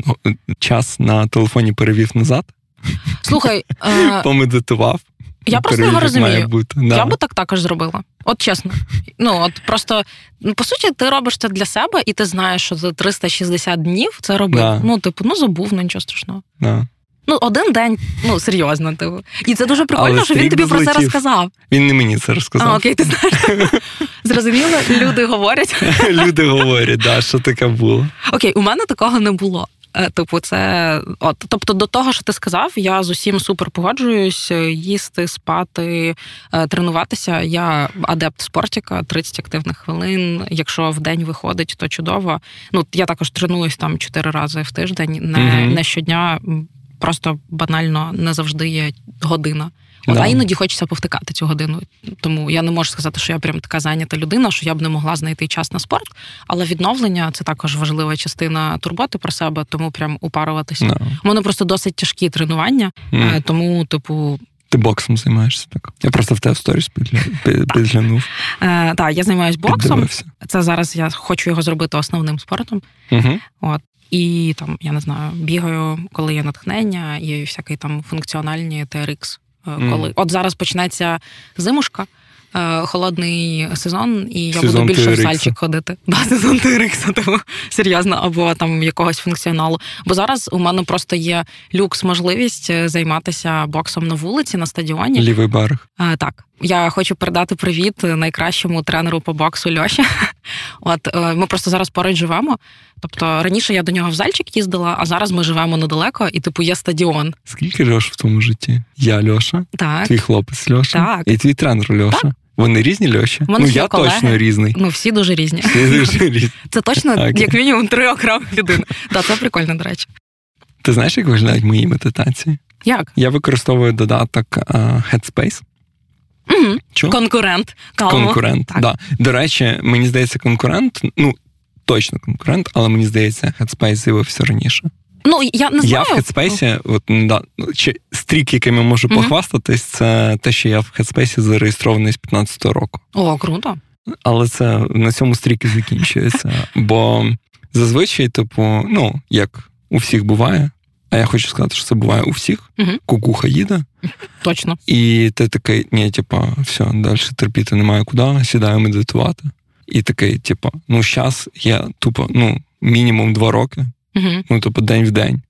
Speaker 1: час на телефоні перевів назад. <gasps>
Speaker 2: Слухай, а... <laughs>
Speaker 1: помедитував.
Speaker 2: Я просто його розумію.
Speaker 1: Бути. Да.
Speaker 2: Я би так також зробила. От чесно. Ну, от просто, ну, по суті, ти робиш це для себе, і ти знаєш, що за 360 днів це робив. Да. Ну, типу, ну забув, ну нічого страшного.
Speaker 1: Да.
Speaker 2: Ну, один день, ну серйозно, типу. І це дуже прикольно,
Speaker 1: Але
Speaker 2: що він тобі про це розказав.
Speaker 1: Він не мені це розказав.
Speaker 2: А, окей, ти знаєш. <laughs> Зрозуміло, люди говорять. <laughs>
Speaker 1: Люди говорять, да, що таке було.
Speaker 2: Окей, у мене такого не було. Е, типу, це от, тобто, до того, що ти сказав, я з усім супер погоджуюсь, їсти, спати, е, тренуватися. Я адепт спортіка, 30 активних хвилин. Якщо в день виходить, то чудово. Ну я також тренуюсь там 4 рази в тиждень, не, mm-hmm. не щодня просто банально не завжди є година. От, да. А іноді хочеться повтикати цю годину. Тому я не можу сказати, що я прям така зайнята людина, що я б не могла знайти час на спорт. Але відновлення це також важлива частина турботи про себе, тому прям упаруватися. Да. У мене просто досить тяжкі тренування, mm. тому, типу.
Speaker 1: Ти боксом займаєшся так? Я просто в тебе сторіс підглянув.
Speaker 2: Е, Так, я займаюся боксом. Це зараз я хочу його зробити основним спортом. От. І там, я не знаю, бігаю, коли є натхнення, і всякий там функціональні TRX Е, коли mm. от зараз почнеться зимушка. Е, холодний сезон, і я сезон буду більше в сальчик ходити. <laughs> Да, Сезон Тирикса, <laughs> тому серйозно, або там якогось функціоналу. Бо зараз у мене просто є люкс, можливість е, займатися боксом на вулиці, на стадіоні.
Speaker 1: Лівий берег.
Speaker 2: А, Так. Я хочу передати привіт найкращому тренеру по боксу Льоші. <laughs> От ми просто зараз поруч живемо. Тобто раніше я до нього в зальчик їздила, а зараз ми живемо недалеко, і типу є стадіон.
Speaker 1: Скільки Льош в тому житті? Я Льоша,
Speaker 2: так.
Speaker 1: твій хлопець Льоша
Speaker 2: так.
Speaker 1: і твій тренер Льоша. Так. Вони різні Льоші? Ну я колеги. точно різний.
Speaker 2: Ну всі дуже різні.
Speaker 1: Всі дуже <laughs> різні.
Speaker 2: Це точно okay. як мінімум три окремих людини. Так, це прикольно, до речі.
Speaker 1: Ти знаєш, як виглядають мої медитації?
Speaker 2: Як?
Speaker 1: Я використовую додаток uh, Headspace.
Speaker 2: Угу. Конкурент.
Speaker 1: Калмо. Конкурент. Так. Да. До речі, мені здається, конкурент, ну, точно конкурент, але мені здається, Headspace з'явився раніше.
Speaker 2: Ну, я не знаю.
Speaker 1: Я в Headspace, от, да, чи стрік, яким я можу mm похвастатись, це те, що я в Headspace зареєстрований з 15-го року.
Speaker 2: О, круто.
Speaker 1: Але це на цьому стріки закінчується. Бо зазвичай, типу, ну, як у всіх буває, а я хочу сказати, що це буває у всіх.
Speaker 2: Угу.
Speaker 1: Кукуха їде.
Speaker 2: Точно.
Speaker 1: І ти такий, ні, типа, все, далі терпіти немає куди, сідаю медитувати. І такий, типу, ну, зараз я тупо, ну, мінімум два роки,
Speaker 2: uh
Speaker 1: ну, типу, день в день.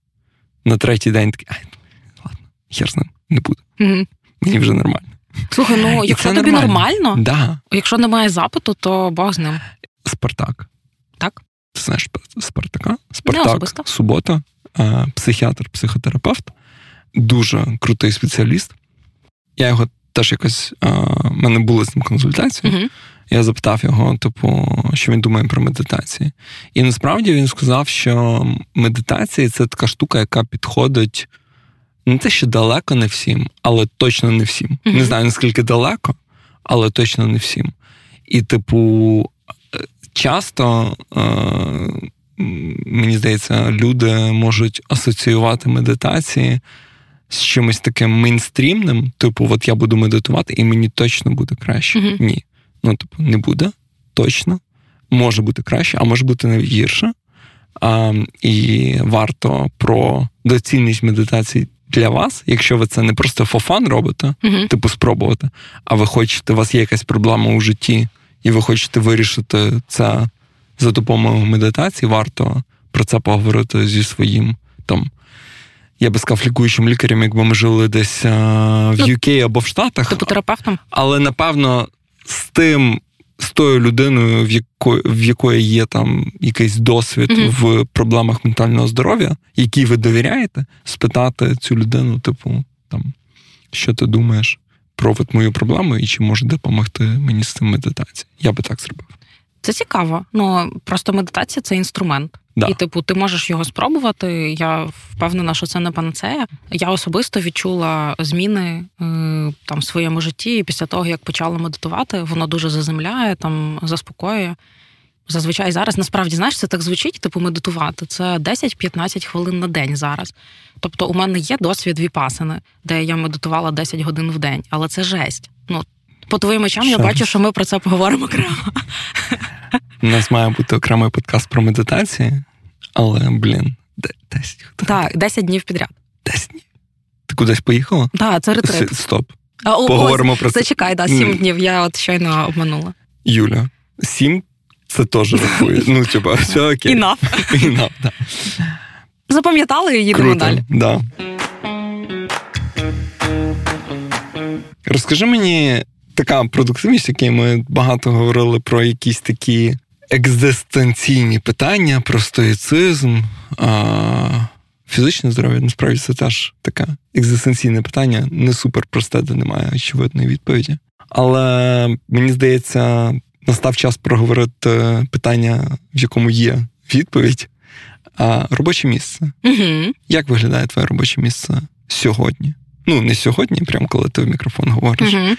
Speaker 1: На третій день такий, ай, ладно, хер з ним не буде.
Speaker 2: uh
Speaker 1: Мені вже нормально.
Speaker 2: Слухай, ну, якщо тобі нормально, нормально
Speaker 1: да.
Speaker 2: якщо немає запиту, то Бог з ним.
Speaker 1: Спартак.
Speaker 2: Так?
Speaker 1: Ти знаєш Спартака? Спартак, субота, психіатр, психотерапевт, дуже крутий спеціаліст. Я його теж якось в мене були з ним консультації.
Speaker 2: Uh-huh.
Speaker 1: Я запитав його, типу, що він думає про медитації. І насправді він сказав, що медитація це така штука, яка підходить не те, що далеко не всім, але точно не всім.
Speaker 2: Mm-hmm.
Speaker 1: Не знаю наскільки далеко, але точно не всім. І, типу, часто, е, мені здається, люди можуть асоціювати медитації з чимось таким мейнстрімним, типу, от я буду медитувати, і мені точно буде краще.
Speaker 2: Mm-hmm.
Speaker 1: Ні. Ну, типу, не буде точно. Може бути краще, а може бути навіть гірше. А, І варто про доцільність медитації для вас, якщо ви це не просто фофан робите,
Speaker 2: uh-huh.
Speaker 1: типу спробувати, а ви хочете, у вас є якась проблема у житті, і ви хочете вирішити це за допомогою медитації, варто про це поговорити зі своїм там. Я би сказав, лікуючим лікарем, якби ми жили десь а, в UK ну, або в Штатах.
Speaker 2: Типу терапевтом.
Speaker 1: Але напевно з тим, з тою людиною, в якої в якої є там якийсь досвід mm-hmm. в проблемах ментального здоров'я, якій ви довіряєте, спитати цю людину, типу, там, що ти думаєш про мою проблему і чи може допомогти мені з цим медитація. Я би так зробив.
Speaker 2: Це цікаво. Ну просто медитація це інструмент.
Speaker 1: Да.
Speaker 2: І, типу, ти можеш його спробувати. Я впевнена, що це не панацея. Я особисто відчула зміни е, там в своєму житті. І після того, як почала медитувати, воно дуже заземляє, там заспокоює. Зазвичай зараз насправді знаєш, це так звучить, типу медитувати. Це 10-15 хвилин на день зараз. Тобто, у мене є досвід віпасини, де я медитувала 10 годин в день, але це жесть. Ну по твоїм очам я бачу, що ми про це поговоримо окремо.
Speaker 1: У нас має бути окремий подкаст про медитації, але, блін, 10
Speaker 2: Так, 10 днів підряд.
Speaker 1: 10 днів. Ти кудись поїхала?
Speaker 2: Так, це ретрит.
Speaker 1: Стоп.
Speaker 2: А,
Speaker 1: Поговоримо ось, про це.
Speaker 2: Зачекай, да, 7 днів. Я от щойно обманула.
Speaker 1: Юля, 7 це теж рахує. Ну, типа, все <laughs> окей.
Speaker 2: Enough. <laughs>
Speaker 1: Enough, да.
Speaker 2: Запам'ятали і їдемо
Speaker 1: Круто,
Speaker 2: далі.
Speaker 1: Да. Розкажи мені така продуктивність, якій ми багато говорили про якісь такі екзистенційні питання, про стоїцизм. А... Фізичне здоров'я насправді це теж таке екзистенційне питання, не супер просте, де немає очевидної відповіді. Але мені здається, настав час проговорити питання, в якому є відповідь. А, Робоче місце.
Speaker 2: Угу.
Speaker 1: Як виглядає твоє робоче місце сьогодні? Ну, не сьогодні, прямо коли ти в мікрофон говориш.
Speaker 2: Угу.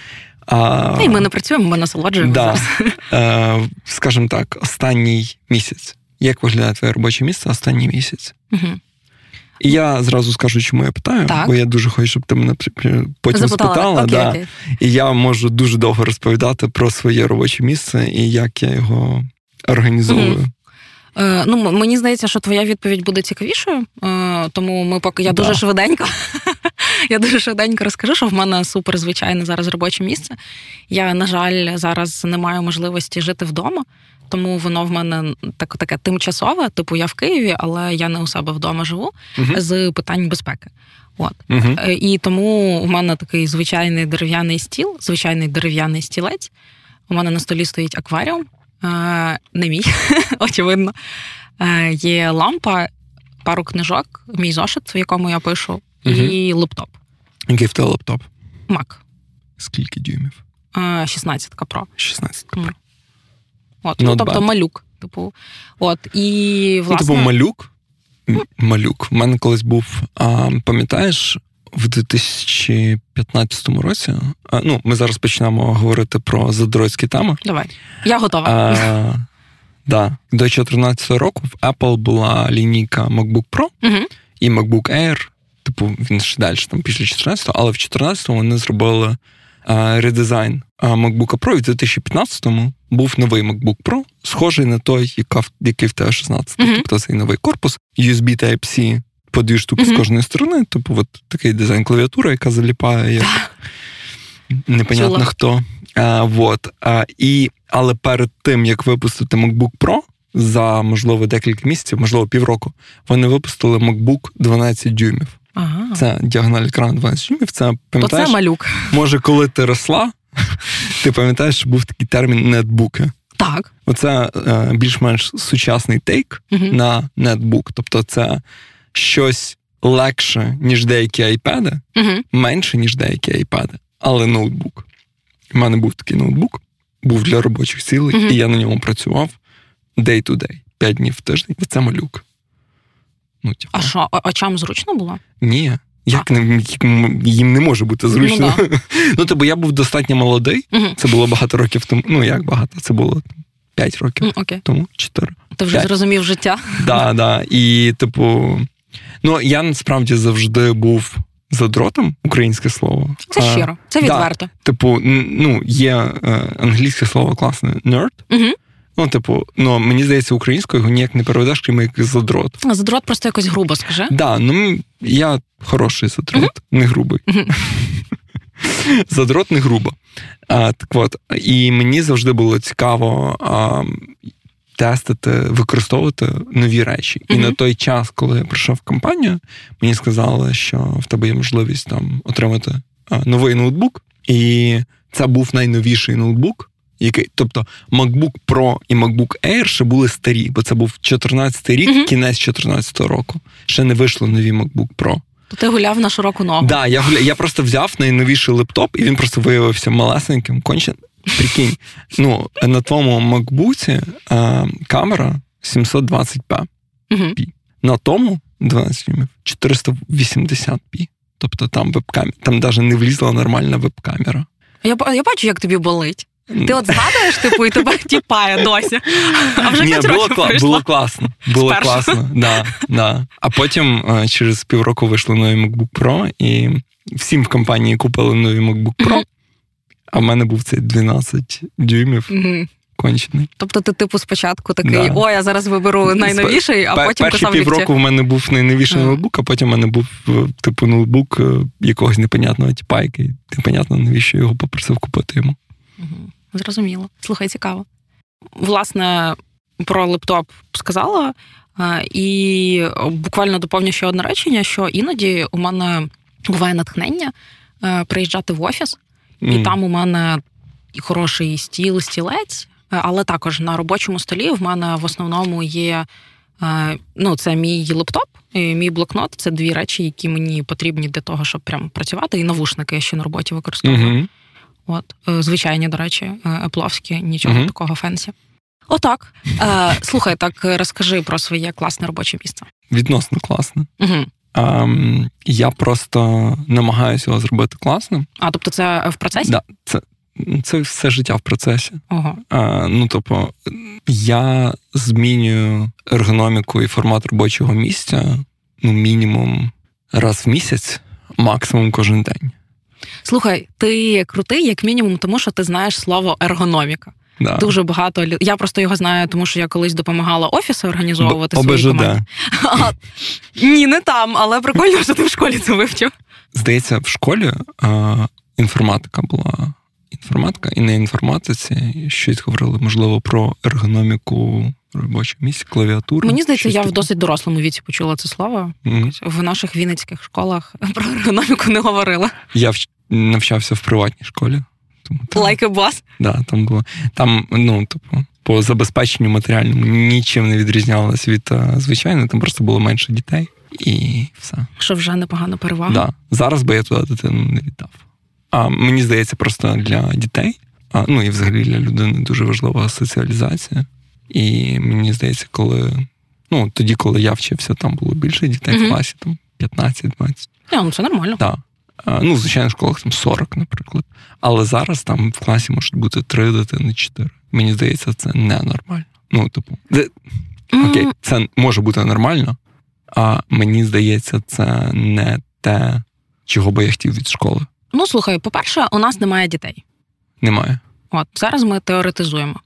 Speaker 1: А,
Speaker 2: І ми не працюємо, ми насолоджуємося.
Speaker 1: да.
Speaker 2: зараз.
Speaker 1: Е, Скажімо так, останній місяць. Як виглядає твоє робоче місце останній місяць?
Speaker 2: Угу.
Speaker 1: І я зразу скажу, чому я питаю,
Speaker 2: Так.
Speaker 1: бо я дуже хочу, щоб ти мене потім
Speaker 2: Запитала.
Speaker 1: спитала.
Speaker 2: окей,
Speaker 1: да.
Speaker 2: окей.
Speaker 1: І я можу дуже довго розповідати про своє робоче місце і як я його організовую.
Speaker 2: Мгм. Е, ну, мені здається, що твоя відповідь буде цікавішою, е, тому ми поки я
Speaker 1: Да.
Speaker 2: дуже швиденько. Я дуже швиденько розкажу, що в мене супер звичайне зараз робоче місце. Я, на жаль, зараз не маю можливості жити вдома, тому воно в мене так, таке тимчасове. Типу, я в Києві, але я не у себе вдома живу
Speaker 1: Мгм.
Speaker 2: з питань безпеки. От. Е, І тому у мене такий звичайний дерев'яний стіл, звичайний дерев'яний стілець. У мене на столі стоїть акваріум, е, не мій, <laughs> очевидно. Е, Є лампа, пару книжок, мій зошит, в якому я пишу, і лептоп.
Speaker 1: Який в тебе лаптоп?
Speaker 2: Mac.
Speaker 1: Скільки дюймів?
Speaker 2: Е, 16 Pro.
Speaker 1: 16.
Speaker 2: М. От,
Speaker 1: Not
Speaker 2: ну, тобто
Speaker 1: bad.
Speaker 2: малюк. Типу, от, і,
Speaker 1: Ну, типу, малюк. Малюк. У мене колись був, а, пам'ятаєш, в 2015 році. А, ну, ми зараз почнемо говорити про задротські теми.
Speaker 2: давай. Я готова.
Speaker 1: А, <laughs> да. До 2014 року в Apple була лінійка MacBook Pro
Speaker 2: Угу.
Speaker 1: і MacBook Air. Типу, він ще далі, там після 14-го, але в 14-му вони зробили а, редизайн а, MacBook Pro, і в 2015-му був новий MacBook Pro, схожий на той, який в тебе 16
Speaker 2: Мгм.
Speaker 1: Тобто цей новий корпус, USB Type-C по дві штуки з кожної сторони. Типу, от такий дизайн клавіатури, яка заліпає як непонятно
Speaker 2: Чула.
Speaker 1: хто. А, вот. а, і, але перед тим, як випустити MacBook Pro, за можливо декілька місяців, можливо, півроку, вони випустили MacBook 12 дюймів.
Speaker 2: Ага.
Speaker 1: Це діагональ екрану 12 дюймів. Це
Speaker 2: То
Speaker 1: пам'ятаєш,
Speaker 2: це малюк.
Speaker 1: може, коли ти росла, ти пам'ятаєш, що був такий термін нетбуки.
Speaker 2: Так.
Speaker 1: Оце е, більш-менш сучасний тейк
Speaker 2: Угу.
Speaker 1: на нетбук. Тобто, це щось легше, ніж деякі айпеди,
Speaker 2: Угу.
Speaker 1: менше, ніж деякі айпеди, але ноутбук. У мене був такий ноутбук, був для робочих цілей,
Speaker 2: Мгм.
Speaker 1: і я на ньому працював day to day, 5 днів в тиждень. Це малюк. Ну, типу,
Speaker 2: А що, очам зручно було?
Speaker 1: ні. Як не, їм не може бути зручно. <laughs>
Speaker 2: Ну,
Speaker 1: Ну, тобто я був достатньо молодий.
Speaker 2: Угу.
Speaker 1: Це було багато років тому. Ну, як багато? Це було 5 років
Speaker 2: Окей.
Speaker 1: тому, 4.
Speaker 2: Ти вже
Speaker 1: П'ять.
Speaker 2: зрозумів життя.
Speaker 1: Да, да. І, типу, ну, я насправді завжди був задротом, українське слово.
Speaker 2: Це
Speaker 1: А,
Speaker 2: щиро, це
Speaker 1: да.
Speaker 2: відверто.
Speaker 1: Типу, ну, є е, англійське слово класне nerd.
Speaker 2: Угу.
Speaker 1: Ну, типу, ну мені здається, українською його ніяк не переведеш, крім як задрот.
Speaker 2: А Задрот просто якось грубо скажи.
Speaker 1: Да, ну я хороший задрот, не грубий. <laughs> Задрот не грубо. А, так от, і мені завжди було цікаво а, тестити, використовувати нові речі. І
Speaker 2: Мгм.
Speaker 1: на той час, коли я прийшов в компанію, мені сказали, що в тебе є можливість там отримати а, новий ноутбук. І це був найновіший ноутбук. Який, тобто MacBook Pro і MacBook Air ще були старі, бо це був 14 рік,
Speaker 2: Мгм.
Speaker 1: кінець 14 року. Ще не вийшли нові MacBook Pro.
Speaker 2: То ти гуляв на широку ногу.
Speaker 1: Да, я гуля... я просто взяв найновіший лептоп, і він просто виявився малесеньким, конче. Прикинь, ну на твоєму MacBook а, камера 720p.
Speaker 2: Угу.
Speaker 1: На тому 12 дюймів 480p. Тобто там веб-камера, там навіть не влізла нормальна веб-камера.
Speaker 2: Я, я бачу, як тобі болить. Ти от згадуєш, типу, і тебе тіпає досі. А вже
Speaker 1: Ні, було, кла- було класно. Було
Speaker 2: Спершу.
Speaker 1: класно. Да, да. А потім е, через півроку вийшли нові MacBook Pro, і всім в компанії купили нові MacBook Pro. А в мене був цей 12 дюймів кончений.
Speaker 2: Тобто ти, типу, спочатку такий,
Speaker 1: Да.
Speaker 2: о, я зараз виберу найновіший, а потім
Speaker 1: Перші
Speaker 2: писав
Speaker 1: півроку в мене був найновіший
Speaker 2: Ага.
Speaker 1: ноутбук, а потім в мене був е, типу ноутбук е, якогось непонятного типа, який непонятно, навіщо його попросив купити йому.
Speaker 2: Мгм. Зрозуміло. Слухай, цікаво. Власне, про лептоп сказала, е, і буквально доповню ще одне речення, що іноді у мене буває натхнення е, приїжджати в офіс, і там у мене хороший стіл, стілець, е, але також на робочому столі в мене в основному є. е, Ну, це мій лептоп, і мій блокнот це дві речі, які мені потрібні для того, щоб прям працювати. І навушники я ще на роботі використовую.
Speaker 1: Мгм.
Speaker 2: От, е, звичайні, до речі, е, епловські, нічого
Speaker 1: Мгм.
Speaker 2: такого fancy. Отак. Е, Слухай, так розкажи про своє класне робоче місце.
Speaker 1: Відносно класне.
Speaker 2: Угу.
Speaker 1: Um, я просто намагаюся його зробити класним.
Speaker 2: А тобто, це в процесі?
Speaker 1: Да, це це все життя в процесі.
Speaker 2: Ого.
Speaker 1: А, Ну тобто, я змінюю ергономіку і формат робочого місця ну, мінімум раз в місяць, максимум кожен день.
Speaker 2: Слухай, ти крутий, як мінімум, тому що ти знаєш слово ергономіка.
Speaker 1: Да.
Speaker 2: Дуже багато Я просто його знаю, тому що я колись допомагала офіси організовувати
Speaker 1: Б-
Speaker 2: свої команди. <laughs> Ні, не там, але прикольно, що ти в школі це вивчив.
Speaker 1: Здається, в школі а, інформатика була. Інформатика, і на інформатиці щось говорили, можливо, про ергономіку робочого місця, клавіатуру.
Speaker 2: Мені здається, я в досить дорослому віці почула це слово.
Speaker 1: Mm-hmm.
Speaker 2: В наших вінницьких школах <laughs> про ергономіку не говорила.
Speaker 1: Я вч... навчався в приватній школі.
Speaker 2: Тому там, like a boss.
Speaker 1: Да, там було там, ну типу, по забезпеченню матеріальному нічим не відрізнялося від звичайно, там просто було менше дітей і все.
Speaker 2: Що вже непогана перевага.
Speaker 1: Да. Зараз би я туди дитину не віддав. А мені здається, просто для дітей, а, ну і взагалі для людини дуже важлива соціалізація. І мені здається, коли ну тоді, коли я вчився, там було більше дітей mm-hmm. в класі, там 15-20.
Speaker 2: Ну, це нормально.
Speaker 1: Так. Ну, в школах там 40, наприклад. Але зараз там в класі можуть бути 3 дитини, 4. Мені здається, це ненормально. Ну, типу, де... окей, це може бути нормально, а мені здається, це не те, чого би я хотів від школи.
Speaker 2: Ну, слухай, по-перше, у нас немає дітей.
Speaker 1: Немає.
Speaker 2: От зараз ми теоретизуємо.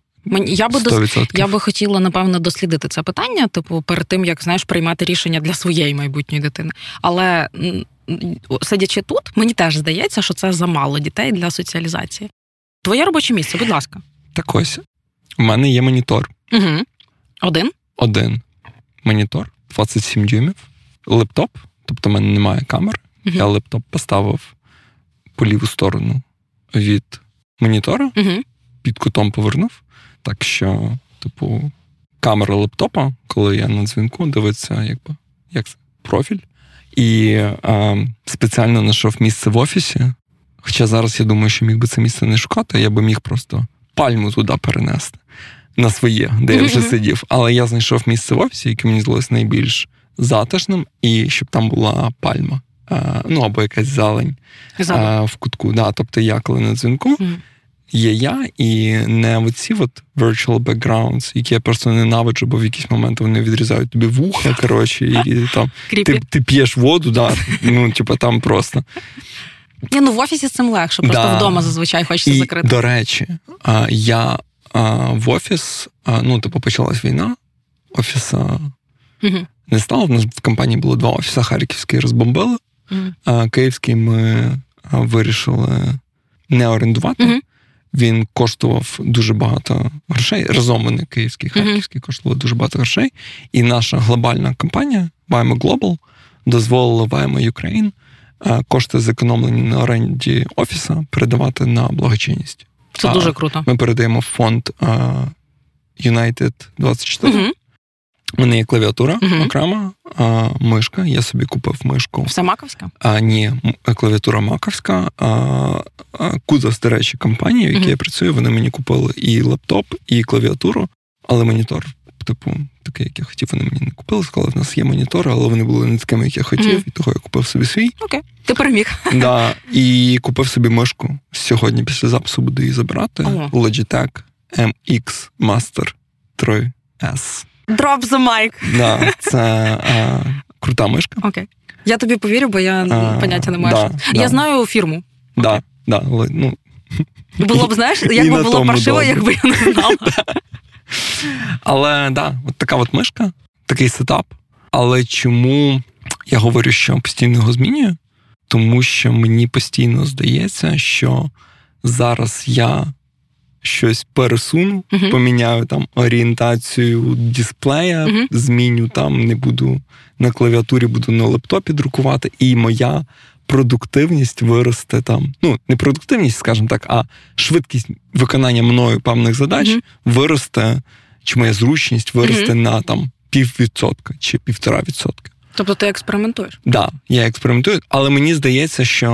Speaker 2: Я би дос... я би хотіла напевно дослідити це питання, типу, перед тим як знаєш приймати рішення для своєї майбутньої дитини. Але сидячи тут, мені теж здається, що це замало дітей для соціалізації. Твоє робоче місце, будь ласка.
Speaker 1: Так ось у мене є монітор.
Speaker 2: Угу. Один?
Speaker 1: Один монітор, 27 дюймів, лептоп, тобто в мене немає камер. Угу. Я лептоп поставив по ліву сторону від монітора,
Speaker 2: угу.
Speaker 1: під кутом повернув. Так що, типу, камера лептопа, коли я на дзвінку, дивиться, якби як це, профіль. І е, спеціально знайшов місце в офісі. Хоча зараз я думаю, що міг би це місце не шукати, я би міг просто пальму туди перенести на своє, де я вже <laughs> сидів. Але я знайшов місце в офісі, яке мені здалося найбільш затишним, і щоб там була пальма. Е, ну або якась зелень е, в кутку. Да, Тобто я коли на дзвінку. Є я і не оці от virtual backgrounds, які я просто ненавиджу, бо в якісь моменти вони відрізають тобі вуха, коротше, і там ти ти п'єш воду, да, ну, типу, там просто.
Speaker 2: Ні, ну в офісі з цим легше, просто да. вдома зазвичай хочеться
Speaker 1: і,
Speaker 2: закрити.
Speaker 1: До речі, я в офіс, ну, типу, почалась війна, офіса
Speaker 2: угу.
Speaker 1: не стало. У нас в компанії було два офіси, Харківський розбомбили,
Speaker 2: угу.
Speaker 1: а Київський ми вирішили не орендувати.
Speaker 2: Угу.
Speaker 1: Він коштував дуже багато грошей. Разом вони київський, харківський, коштували дуже багато грошей. І наша глобальна компанія Ваймо Global дозволила Vimo Ukraine кошти, зекономлені на оренді офіса, передавати на благочинність.
Speaker 2: Це а дуже круто.
Speaker 1: Ми передаємо в фонд United 24.
Speaker 2: Угу.
Speaker 1: У мене є клавіатура
Speaker 2: угу.
Speaker 1: окрема, а, мишка. Я собі купив мишку.
Speaker 2: Все маковська?
Speaker 1: А, Ні, клавіатура маковська. А, Кузас, до речі, компанія, в якій угу. я працюю, вони мені купили і лептоп, і клавіатуру, але монітор, типу, такий, як я хотів, вони мені не купили. Сказали, в нас є монітори, але вони були не такими, як я хотів, угу. і того я купив собі свій.
Speaker 2: Окей, ти переміг. <laughs>
Speaker 1: Да, І купив собі мишку. Сьогодні після запису буду її забирати.
Speaker 2: Ого.
Speaker 1: Logitech MX Master 3S.
Speaker 2: Drop the mic.
Speaker 1: Да, це а, крута мишка.
Speaker 2: Окей. Я тобі повірю, бо я а, поняття не маю.
Speaker 1: Да,
Speaker 2: я
Speaker 1: да.
Speaker 2: знаю фірму.
Speaker 1: Да, да, але, ну,
Speaker 2: Було б, знаєш, <laughs> як би було паршиво, якби я не знала. <laughs>
Speaker 1: Але да, от така от мишка, такий сетап. Але чому я говорю, що постійно його змінюю? Тому що мені постійно здається, що зараз я щось пересуну,
Speaker 2: uh-huh.
Speaker 1: поміняю там орієнтацію дисплея,
Speaker 2: uh-huh.
Speaker 1: зміню там, не буду на клавіатурі, буду на лептопі друкувати, і моя продуктивність виросте там. Ну, не продуктивність, скажімо так, а швидкість виконання мною певних задач
Speaker 2: uh-huh.
Speaker 1: виросте, чи моя зручність виросте на там піввідсотка чи півтора відсотка.
Speaker 2: Тобто ти експериментуєш?
Speaker 1: Так, да, я експериментую, але мені здається, що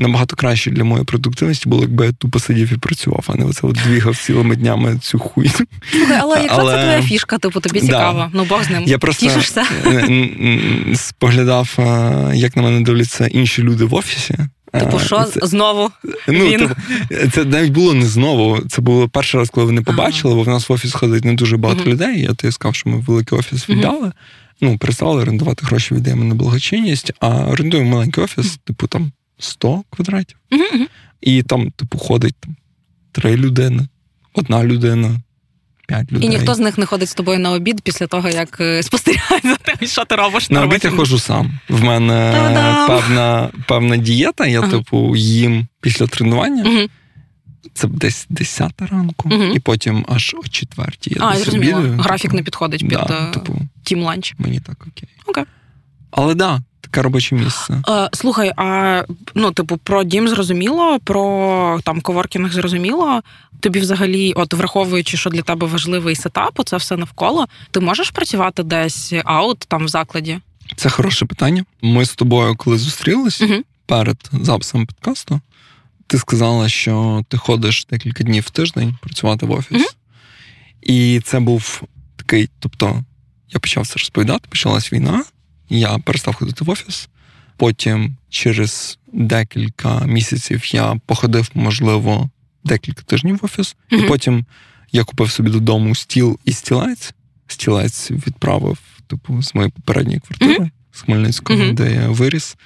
Speaker 1: набагато краще для моєї продуктивності було, якби я тупо сидів і працював, а не оце от двігав цілими днями цю хуйню.
Speaker 2: Слухай, але <laughs> якщо але... це твоя фішка, типу тобі цікаво, да. ну Бог з ним.
Speaker 1: Я просто
Speaker 2: Тішишся?
Speaker 1: споглядав, як на мене дивляться інші люди в офісі.
Speaker 2: Типу, що це, знову?
Speaker 1: Ну,
Speaker 2: він?
Speaker 1: Типу, це навіть було не знову. Це було перший раз, коли вони побачили, ага. бо в нас в офіс ходить не дуже багато uh-huh. людей. Я тобі сказав, що ми великий офіс віддали. Uh-huh. Ну, перестали орендувати гроші, віддаємо на благочинність, а орендуємо маленький офіс, типу там 100 квадратів. І там, типу, ходить там, три людини, одна людина. П'ять людей.
Speaker 2: І ніхто з них не ходить з тобою на обід після того, як е, спостерігає за тим, що ти робиш
Speaker 1: на обід. Я ходжу сам. В мене певна певна дієта. Я ага. типу їм після тренування. Угу. Це десь 10 ранку, угу. і потім аж о четвертій.
Speaker 2: А, я зрозуміла. Графік не підходить під
Speaker 1: да,
Speaker 2: е, типу, тім ланч.
Speaker 1: Мені так окей.
Speaker 2: Окей.
Speaker 1: Але да, таке робоче місце.
Speaker 2: Е, слухай, а ну, типу, про дім зрозуміло, про там коворкінг зрозуміло. Тобі взагалі, от враховуючи, що для тебе важливий сетап, це все навколо. Ти можеш працювати десь аут там в закладі?
Speaker 1: Це хороше питання. Ми з тобою, коли зустрілись угу. перед записом подкасту, ти сказала, що ти ходиш декілька днів в тиждень працювати в офіс. Угу. І це був такий, тобто, я почав це розповідати, почалась війна, я перестав ходити в офіс. Потім через декілька місяців я походив, можливо, декілька тижнів в офіс, mm-hmm. і потім я купив собі додому стіл і стілець. Стілець відправив, типу, з моєї попередньої квартири mm-hmm. З Хмельницького, mm-hmm. де я виріс.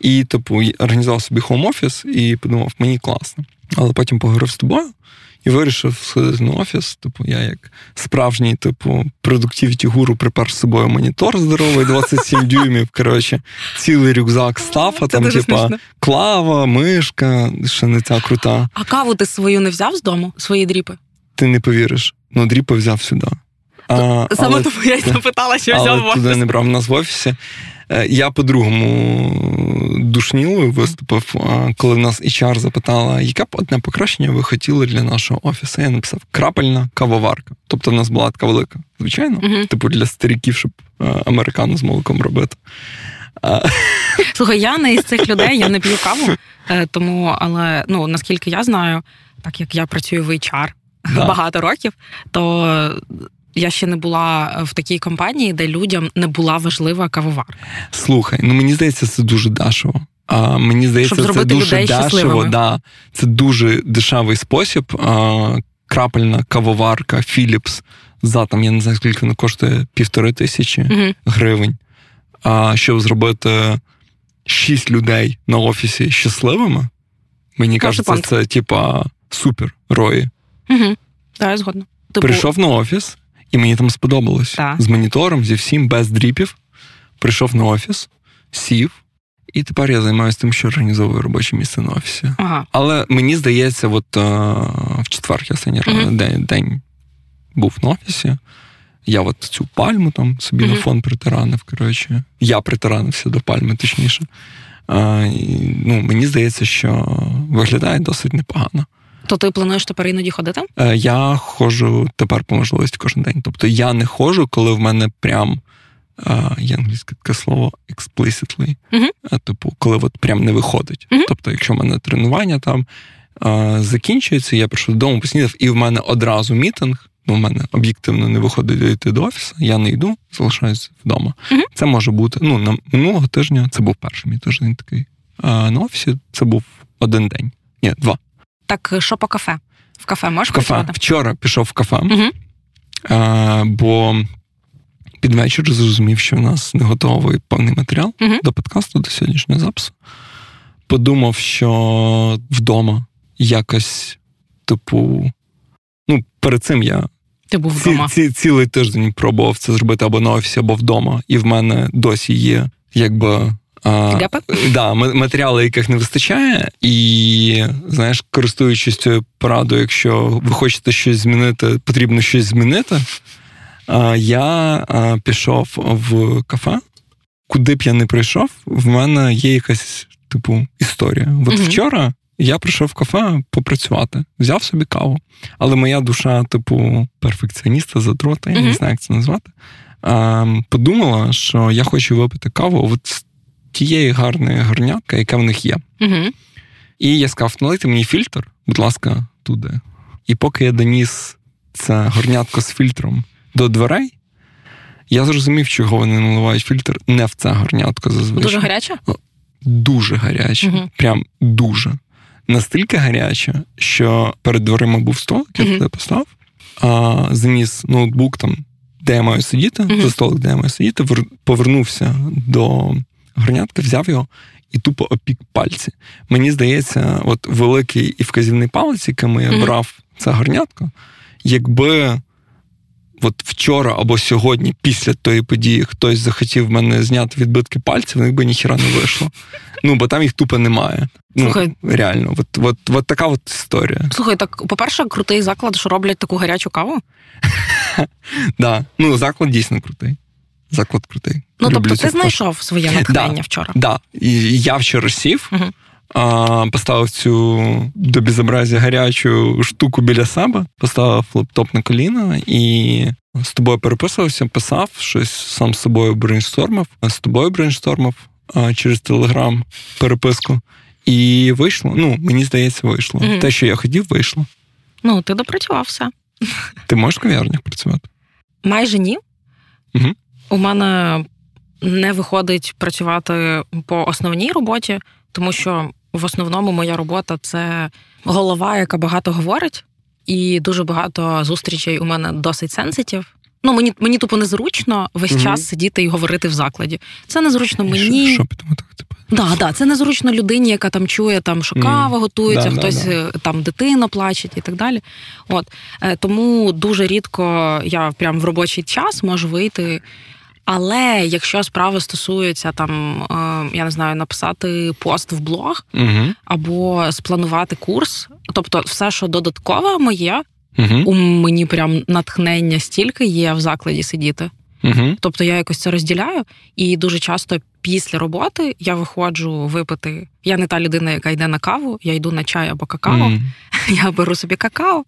Speaker 1: І, типу, організував собі хоум-офіс і подумав, мені класно. Але потім поговорив з тобою і вирішив сходити на офіс. Типу, я як справжній, типу, продуктивіті гуру припер з собою монітор здоровий, 27 <laughs> дюймів. Коротше, цілий рюкзак стафа, там, типа, клава, мишка, ще не ця крута.
Speaker 2: А каву ти свою не взяв з дому, свої дріпи?
Speaker 1: Ти не повіриш, ну дріпи взяв сюди.
Speaker 2: А, Саме але, тому я й запитала, що але взяв в офіс.
Speaker 1: туди не брав нас в офісі. Е, я по-другому душнілою виступив, коли в нас HR запитала, яке б одне покращення ви хотіли для нашого офісу. Я написав крапельна кавоварка. Тобто в нас була така велика, звичайно, uh типу для старіків, щоб е, американу з молоком робити. <laughs>
Speaker 2: Слухай, я не із цих людей, я не п'ю каву, е, тому, але ну наскільки я знаю, так як я працюю в HR да. багато років, то я ще не була в такій компанії, де людям не була важлива кавоварка.
Speaker 1: Слухай, ну мені здається, це дуже дешево. А мені здається,
Speaker 2: Щоб
Speaker 1: це дуже дешево. Да. Це дуже дешевий спосіб. А, Крапельна кавоварка Philips за там, я не знаю, скільки вона коштує півтори тисячі угу. гривень. А щоб зробити шість людей на офісі щасливими, мені кажеться, це типа супер рої.
Speaker 2: Угу. Так, я згодна.
Speaker 1: Тобу... Прийшов на офіс, і мені там сподобалось.
Speaker 2: Так.
Speaker 1: З монітором, зі всім, без дріпів. Прийшов на офіс, сів, і тепер я займаюся тим, що організовую робоче місце на офісі.
Speaker 2: Ага.
Speaker 1: Але мені здається, от а, в четвер я останній mm-hmm. день, день був на офісі. Я от цю пальму там собі mm-hmm. на фон притаранив. Коротше. Я притаранився до пальми, точніше. А, і, ну, Мені здається, що виглядає досить непогано.
Speaker 2: То ти плануєш тепер іноді ходити?
Speaker 1: Е, я ходжу тепер по можливості кожен день. Тобто я не ходжу, коли в мене прям е, є англійське таке слово explicitly.
Speaker 2: Uh-huh.
Speaker 1: Типу, коли от прям не виходить.
Speaker 2: Uh-huh.
Speaker 1: Тобто, якщо в мене тренування там закінчується, я прийшов додому, поснідав, і в мене одразу мітинг. бо в мене об'єктивно не виходить йти до офісу, я не йду, залишаюся вдома.
Speaker 2: Uh-huh.
Speaker 1: Це може бути. Ну, на минулого тижня це був перший мій тиждень такий. А на офісі це був один день. Ні, два.
Speaker 2: Так, що по кафе? В кафе можеш
Speaker 1: В кафе.
Speaker 2: працювати?
Speaker 1: Вчора пішов в кафе,
Speaker 2: угу.
Speaker 1: а, бо під вечір зрозумів, що в нас не готовий повний матеріал
Speaker 2: угу.
Speaker 1: до подкасту, до сьогоднішнього запису. Подумав, що вдома якось, типу, ну, перед цим я.
Speaker 2: Ти був вдома.
Speaker 1: Ці, ці, цілий тиждень пробував це зробити або на офісі, або вдома. І в мене досі є, якби
Speaker 2: Гепи?
Speaker 1: Да, матеріали, яких не вистачає, і знаєш, користуючись цією порадою, якщо ви хочете щось змінити, потрібно щось змінити. Я пішов в кафе, куди б я не прийшов, в мене є якась типу історія. От угу. вчора я прийшов в кафе попрацювати, взяв собі каву. Але моя душа, типу, перфекціоніста, задрота, я угу. не знаю, як це назвати. е, подумала, що я хочу випити каву от з тієї гарної горнятки, яка в них є.
Speaker 2: Угу.
Speaker 1: І я сказав, налийте мені фільтр, будь ласка, туди. І поки я доніс це горнятко з фільтром до дверей, я зрозумів, чого вони наливають фільтр не в це горнятко зазвичай.
Speaker 2: Дуже гаряче?
Speaker 1: Дуже гаряче.
Speaker 2: Угу.
Speaker 1: Прям дуже. Настільки гаряче, що перед дверима був столик, я туди поставив, а, заніс ноутбук там, де я маю сидіти, за столик, де я маю сидіти, повернувся до горнятка, взяв його і тупо опік пальці. Мені здається, от великий і вказівний палець, якими я
Speaker 2: Мгм.
Speaker 1: брав це горнятко, якби. От вчора або сьогодні, після тої події, хтось захотів в мене зняти відбитки пальців, в них би ніхіра не вийшло. Ну, бо там їх тупо немає. Ну,
Speaker 2: Слухай.
Speaker 1: реально, от, от, от така от історія.
Speaker 2: Слухай, так, по-перше, крутий заклад, що роблять таку гарячу каву. <laughs>
Speaker 1: Да. Ну, заклад дійсно крутий. Заклад крутий.
Speaker 2: Ну,
Speaker 1: Люблю
Speaker 2: тобто, ти знайшов своє натхнення вчора.
Speaker 1: Да. І я вчора сів,
Speaker 2: Мгм.
Speaker 1: а, поставив цю до безобразія гарячу штуку біля себе, поставив лептоп на коліна і з тобою переписувався, писав щось сам з собою брейнштормив, з тобою брейнштормив а, через телеграм переписку. І вийшло. Ну, мені здається, вийшло.
Speaker 2: Мгм.
Speaker 1: Те, що я хотів, вийшло.
Speaker 2: Ну, ти допрацював все.
Speaker 1: Ти можеш в кав'ярнях працювати?
Speaker 2: Майже ні.
Speaker 1: Мгм.
Speaker 2: У мене не виходить працювати по основній роботі, тому що в основному моя робота це голова, яка багато говорить, і дуже багато зустрічей у мене досить сенситів. Ну, мені, мені тупо незручно весь
Speaker 1: Мгм.
Speaker 2: час сидіти і говорити в закладі. Це незручно мені.
Speaker 1: Що, що так, типу?
Speaker 2: Да, да, це незручно людині, яка там чує, там, що кава готується,
Speaker 1: Да, да,
Speaker 2: хтось
Speaker 1: да.
Speaker 2: е, там дитина плаче і так далі. От Е, тому дуже рідко я прям в робочий час можу вийти. Але якщо справа стосується там, е, я не знаю, написати пост в блог
Speaker 1: Угу.
Speaker 2: або спланувати курс, тобто все, що додаткове моє,
Speaker 1: Угу.
Speaker 2: у мені прям натхнення стільки є в закладі сидіти.
Speaker 1: Угу.
Speaker 2: Тобто я якось це розділяю, і дуже часто після роботи я виходжу випити. Я не та людина, яка йде на каву, я йду на чай або какао. <laughs> Я беру собі какао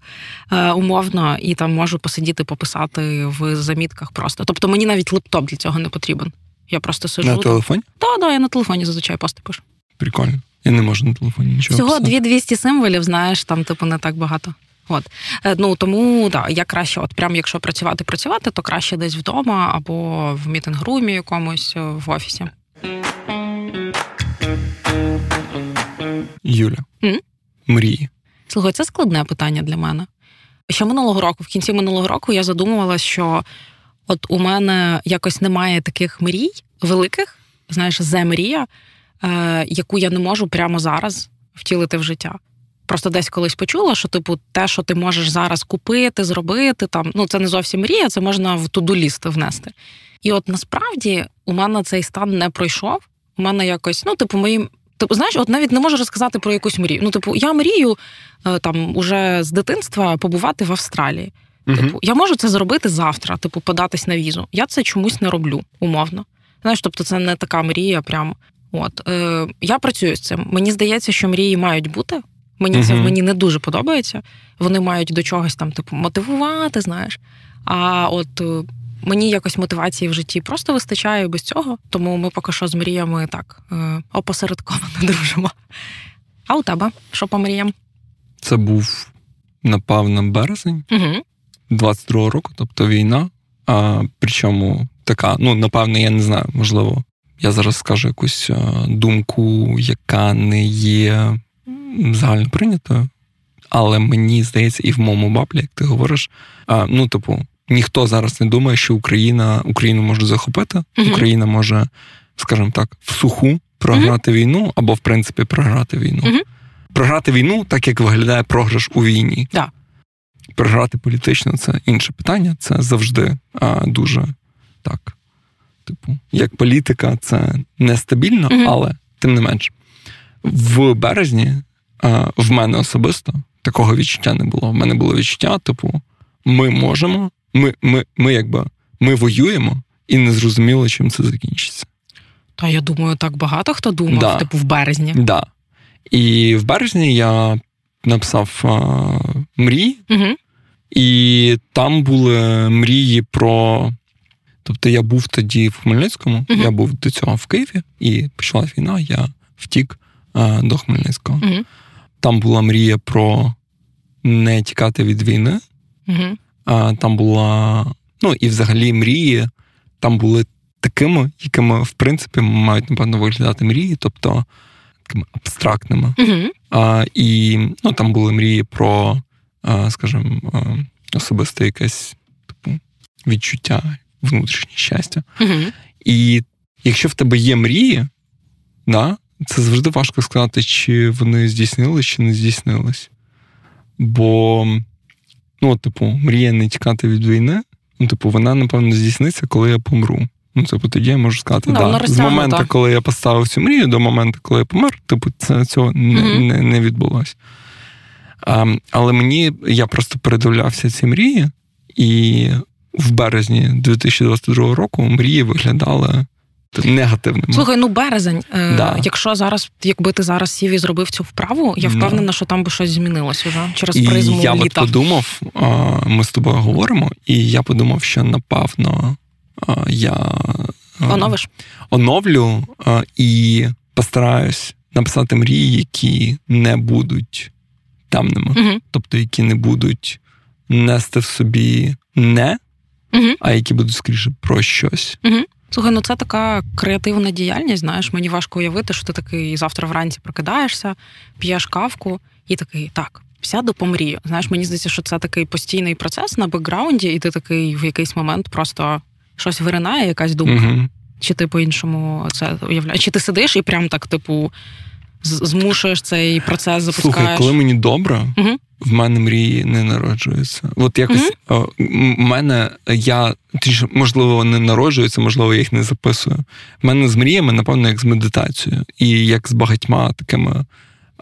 Speaker 2: е, умовно, і там можу посидіти, пописати в замітках просто. Тобто мені навіть лептоп для цього не потрібен. Я просто сижу.
Speaker 1: На телефоні?
Speaker 2: Та, да, я на телефоні зазвичай пости пишу.
Speaker 1: Прикольно. Я не можу на телефоні нічого.
Speaker 2: Всього
Speaker 1: писати.
Speaker 2: 200 символів, знаєш, там типу не так багато. От Е, ну тому да, я краще, от прям якщо працювати, працювати, то краще десь вдома або в мітинг-румі якомусь е, в офісі.
Speaker 1: Юля.
Speaker 2: М?
Speaker 1: Мрії.
Speaker 2: Слухай, це складне питання для мене. Ще минулого року, в кінці минулого року, я задумувалася, що от у мене якось немає таких мрій великих, знаєш, зе мрія, е, яку я не можу прямо зараз втілити в життя. Просто десь колись почула, що типу те, що ти можеш зараз купити, зробити, там ну це не зовсім мрія, це можна в туду ліст внести. І от насправді у мене цей стан не пройшов. У мене якось, ну, типу, моїм. Типу, знаєш, от навіть не можу розказати про якусь мрію. Ну, типу, я мрію е, там уже з дитинства побувати в Австралії. Типу, я можу це зробити завтра, типу, податись на візу. Я це чомусь не роблю, умовно. Знаєш, тобто, це не така мрія. Прям от е, я працюю з цим. Мені здається, що мрії мають бути. Мені це в
Speaker 1: Мгм.
Speaker 2: мені не дуже подобається. Вони мають до чогось там, типу, мотивувати, знаєш. А от е, мені якось мотивації в житті просто вистачає без цього, тому ми поки що з мріями так е, опосередковано <laughs> дружимо. А у тебе що по мріям?
Speaker 1: Це був, напевно, березень
Speaker 2: Угу.
Speaker 1: 22-го року, тобто війна. А, причому така, ну, напевно, я не знаю, можливо, я зараз скажу якусь думку, яка не є загально прийнятою. Але мені здається, і в моєму баблі, як ти говориш, а, ну, типу, ніхто зараз не думає, що Україна Україну може захопити. Україна може, скажімо так, в суху програти війну або, в принципі, програти війну. Програти війну, так як виглядає програш у війні.
Speaker 2: Да.
Speaker 1: Програти політично це інше питання. Це завжди а, дуже так. Типу, як політика, це нестабільно,
Speaker 2: Мгм.
Speaker 1: але тим не менш. В березні в мене особисто такого відчуття не було. В мене було відчуття, типу, ми можемо, ми, ми, ми якби ми воюємо і не зрозуміло, чим це закінчиться.
Speaker 2: Та я думаю, так багато хто думав,
Speaker 1: Да.
Speaker 2: типу, в березні.
Speaker 1: Да. І в березні я написав а, мрії,
Speaker 2: Угу.
Speaker 1: і там були мрії про Тобто я був тоді в Хмельницькому, uh-huh. я був до цього в Києві, і почалась війна, я втік а, до Хмельницького.
Speaker 2: Uh-huh.
Speaker 1: Там була мрія про не тікати від війни.
Speaker 2: Uh-huh.
Speaker 1: А, Там була, ну і взагалі мрії там були такими, якими, в принципі, мають, напевно, виглядати мрії, тобто такими абстрактними. А, І ну, там були мрії про, а, скажімо, особисте якесь типу, відчуття, внутрішнє щастя. І якщо в тебе є мрії, да, це завжди важко сказати, чи вони здійснились, чи не здійснились. Бо, ну, типу, мрія не тікати від війни, ну, типу, вона, напевно, здійсниться, коли я помру. Ну, типу, тоді я можу сказати,
Speaker 2: ну,
Speaker 1: да, з моменту, коли я поставив цю мрію, до моменту, коли я помер, типу, це цього не, mm-hmm. не, не відбулося. А, Але мені я просто передивлявся ці мрії, і в березні 2022 року мрії виглядали негативними.
Speaker 2: Слухай, ну березень. Е, да. Якщо зараз, якби ти зараз сів і зробив цю вправу, я впевнена, да. що там би щось змінилось уже через і призму
Speaker 1: я
Speaker 2: літа.
Speaker 1: Я подумав, ми з тобою говоримо, і я подумав, що напевно я
Speaker 2: Оновиш?
Speaker 1: оновлю і постараюсь написати мрії, які не будуть темними,
Speaker 2: угу.
Speaker 1: тобто які не будуть нести в собі не,
Speaker 2: угу.
Speaker 1: а які будуть скоріше про щось.
Speaker 2: Угу. Слухай, ну це така креативна діяльність. Знаєш, мені важко уявити, що ти такий завтра вранці прокидаєшся, п'єш кавку і такий так. Сяду помрію. Знаєш, мені здається, що це такий постійний процес на бекграунді, і ти такий в якийсь момент просто щось виринає, якась думка.
Speaker 1: Угу.
Speaker 2: Чи ти по-іншому це уявляєш? Чи ти сидиш і прям так, типу, змушуєш цей процес запускаєш?
Speaker 1: Слухай, коли мені добре,
Speaker 2: угу.
Speaker 1: в мене мрії не народжуються. От якось угу. в мене я можливо, вони народжуються, можливо, я їх не записую. В мене з мріями, напевно, як з медитацією, і як з багатьма такими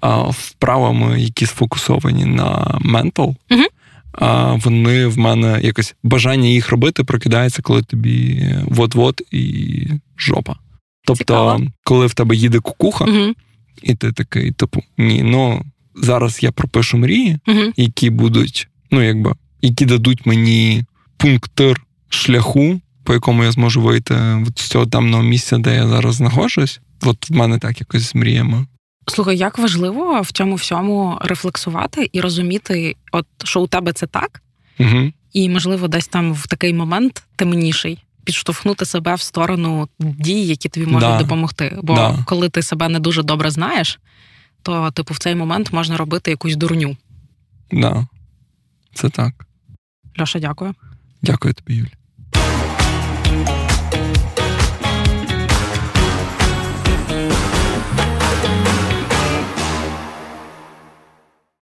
Speaker 1: а, вправами, які сфокусовані на ментал.
Speaker 2: Угу.
Speaker 1: А вони в мене якось бажання їх робити прокидається, коли тобі вот-вот і жопа. Тобто,
Speaker 2: Цікаво.
Speaker 1: коли в тебе їде кукуха,
Speaker 2: угу.
Speaker 1: І ти такий, типу, ні, ну зараз я пропишу мрії,
Speaker 2: угу.
Speaker 1: які будуть, ну якби, які дадуть мені пунктир шляху, по якому я зможу вийти з цього темного місця, де я зараз знаходжусь. От в мене так якось з мріями.
Speaker 2: Слухай, як важливо в цьому всьому рефлексувати і розуміти, от що у тебе це так,
Speaker 1: угу.
Speaker 2: і, можливо, десь там в такий момент темніший підштовхнути себе в сторону дій, які тобі можуть
Speaker 1: да.
Speaker 2: допомогти. Бо
Speaker 1: да.
Speaker 2: коли ти себе не дуже добре знаєш, то, типу, в цей момент можна робити якусь дурню.
Speaker 1: Да. Це так.
Speaker 2: Льоша, дякую.
Speaker 1: Дякую тобі, Юль.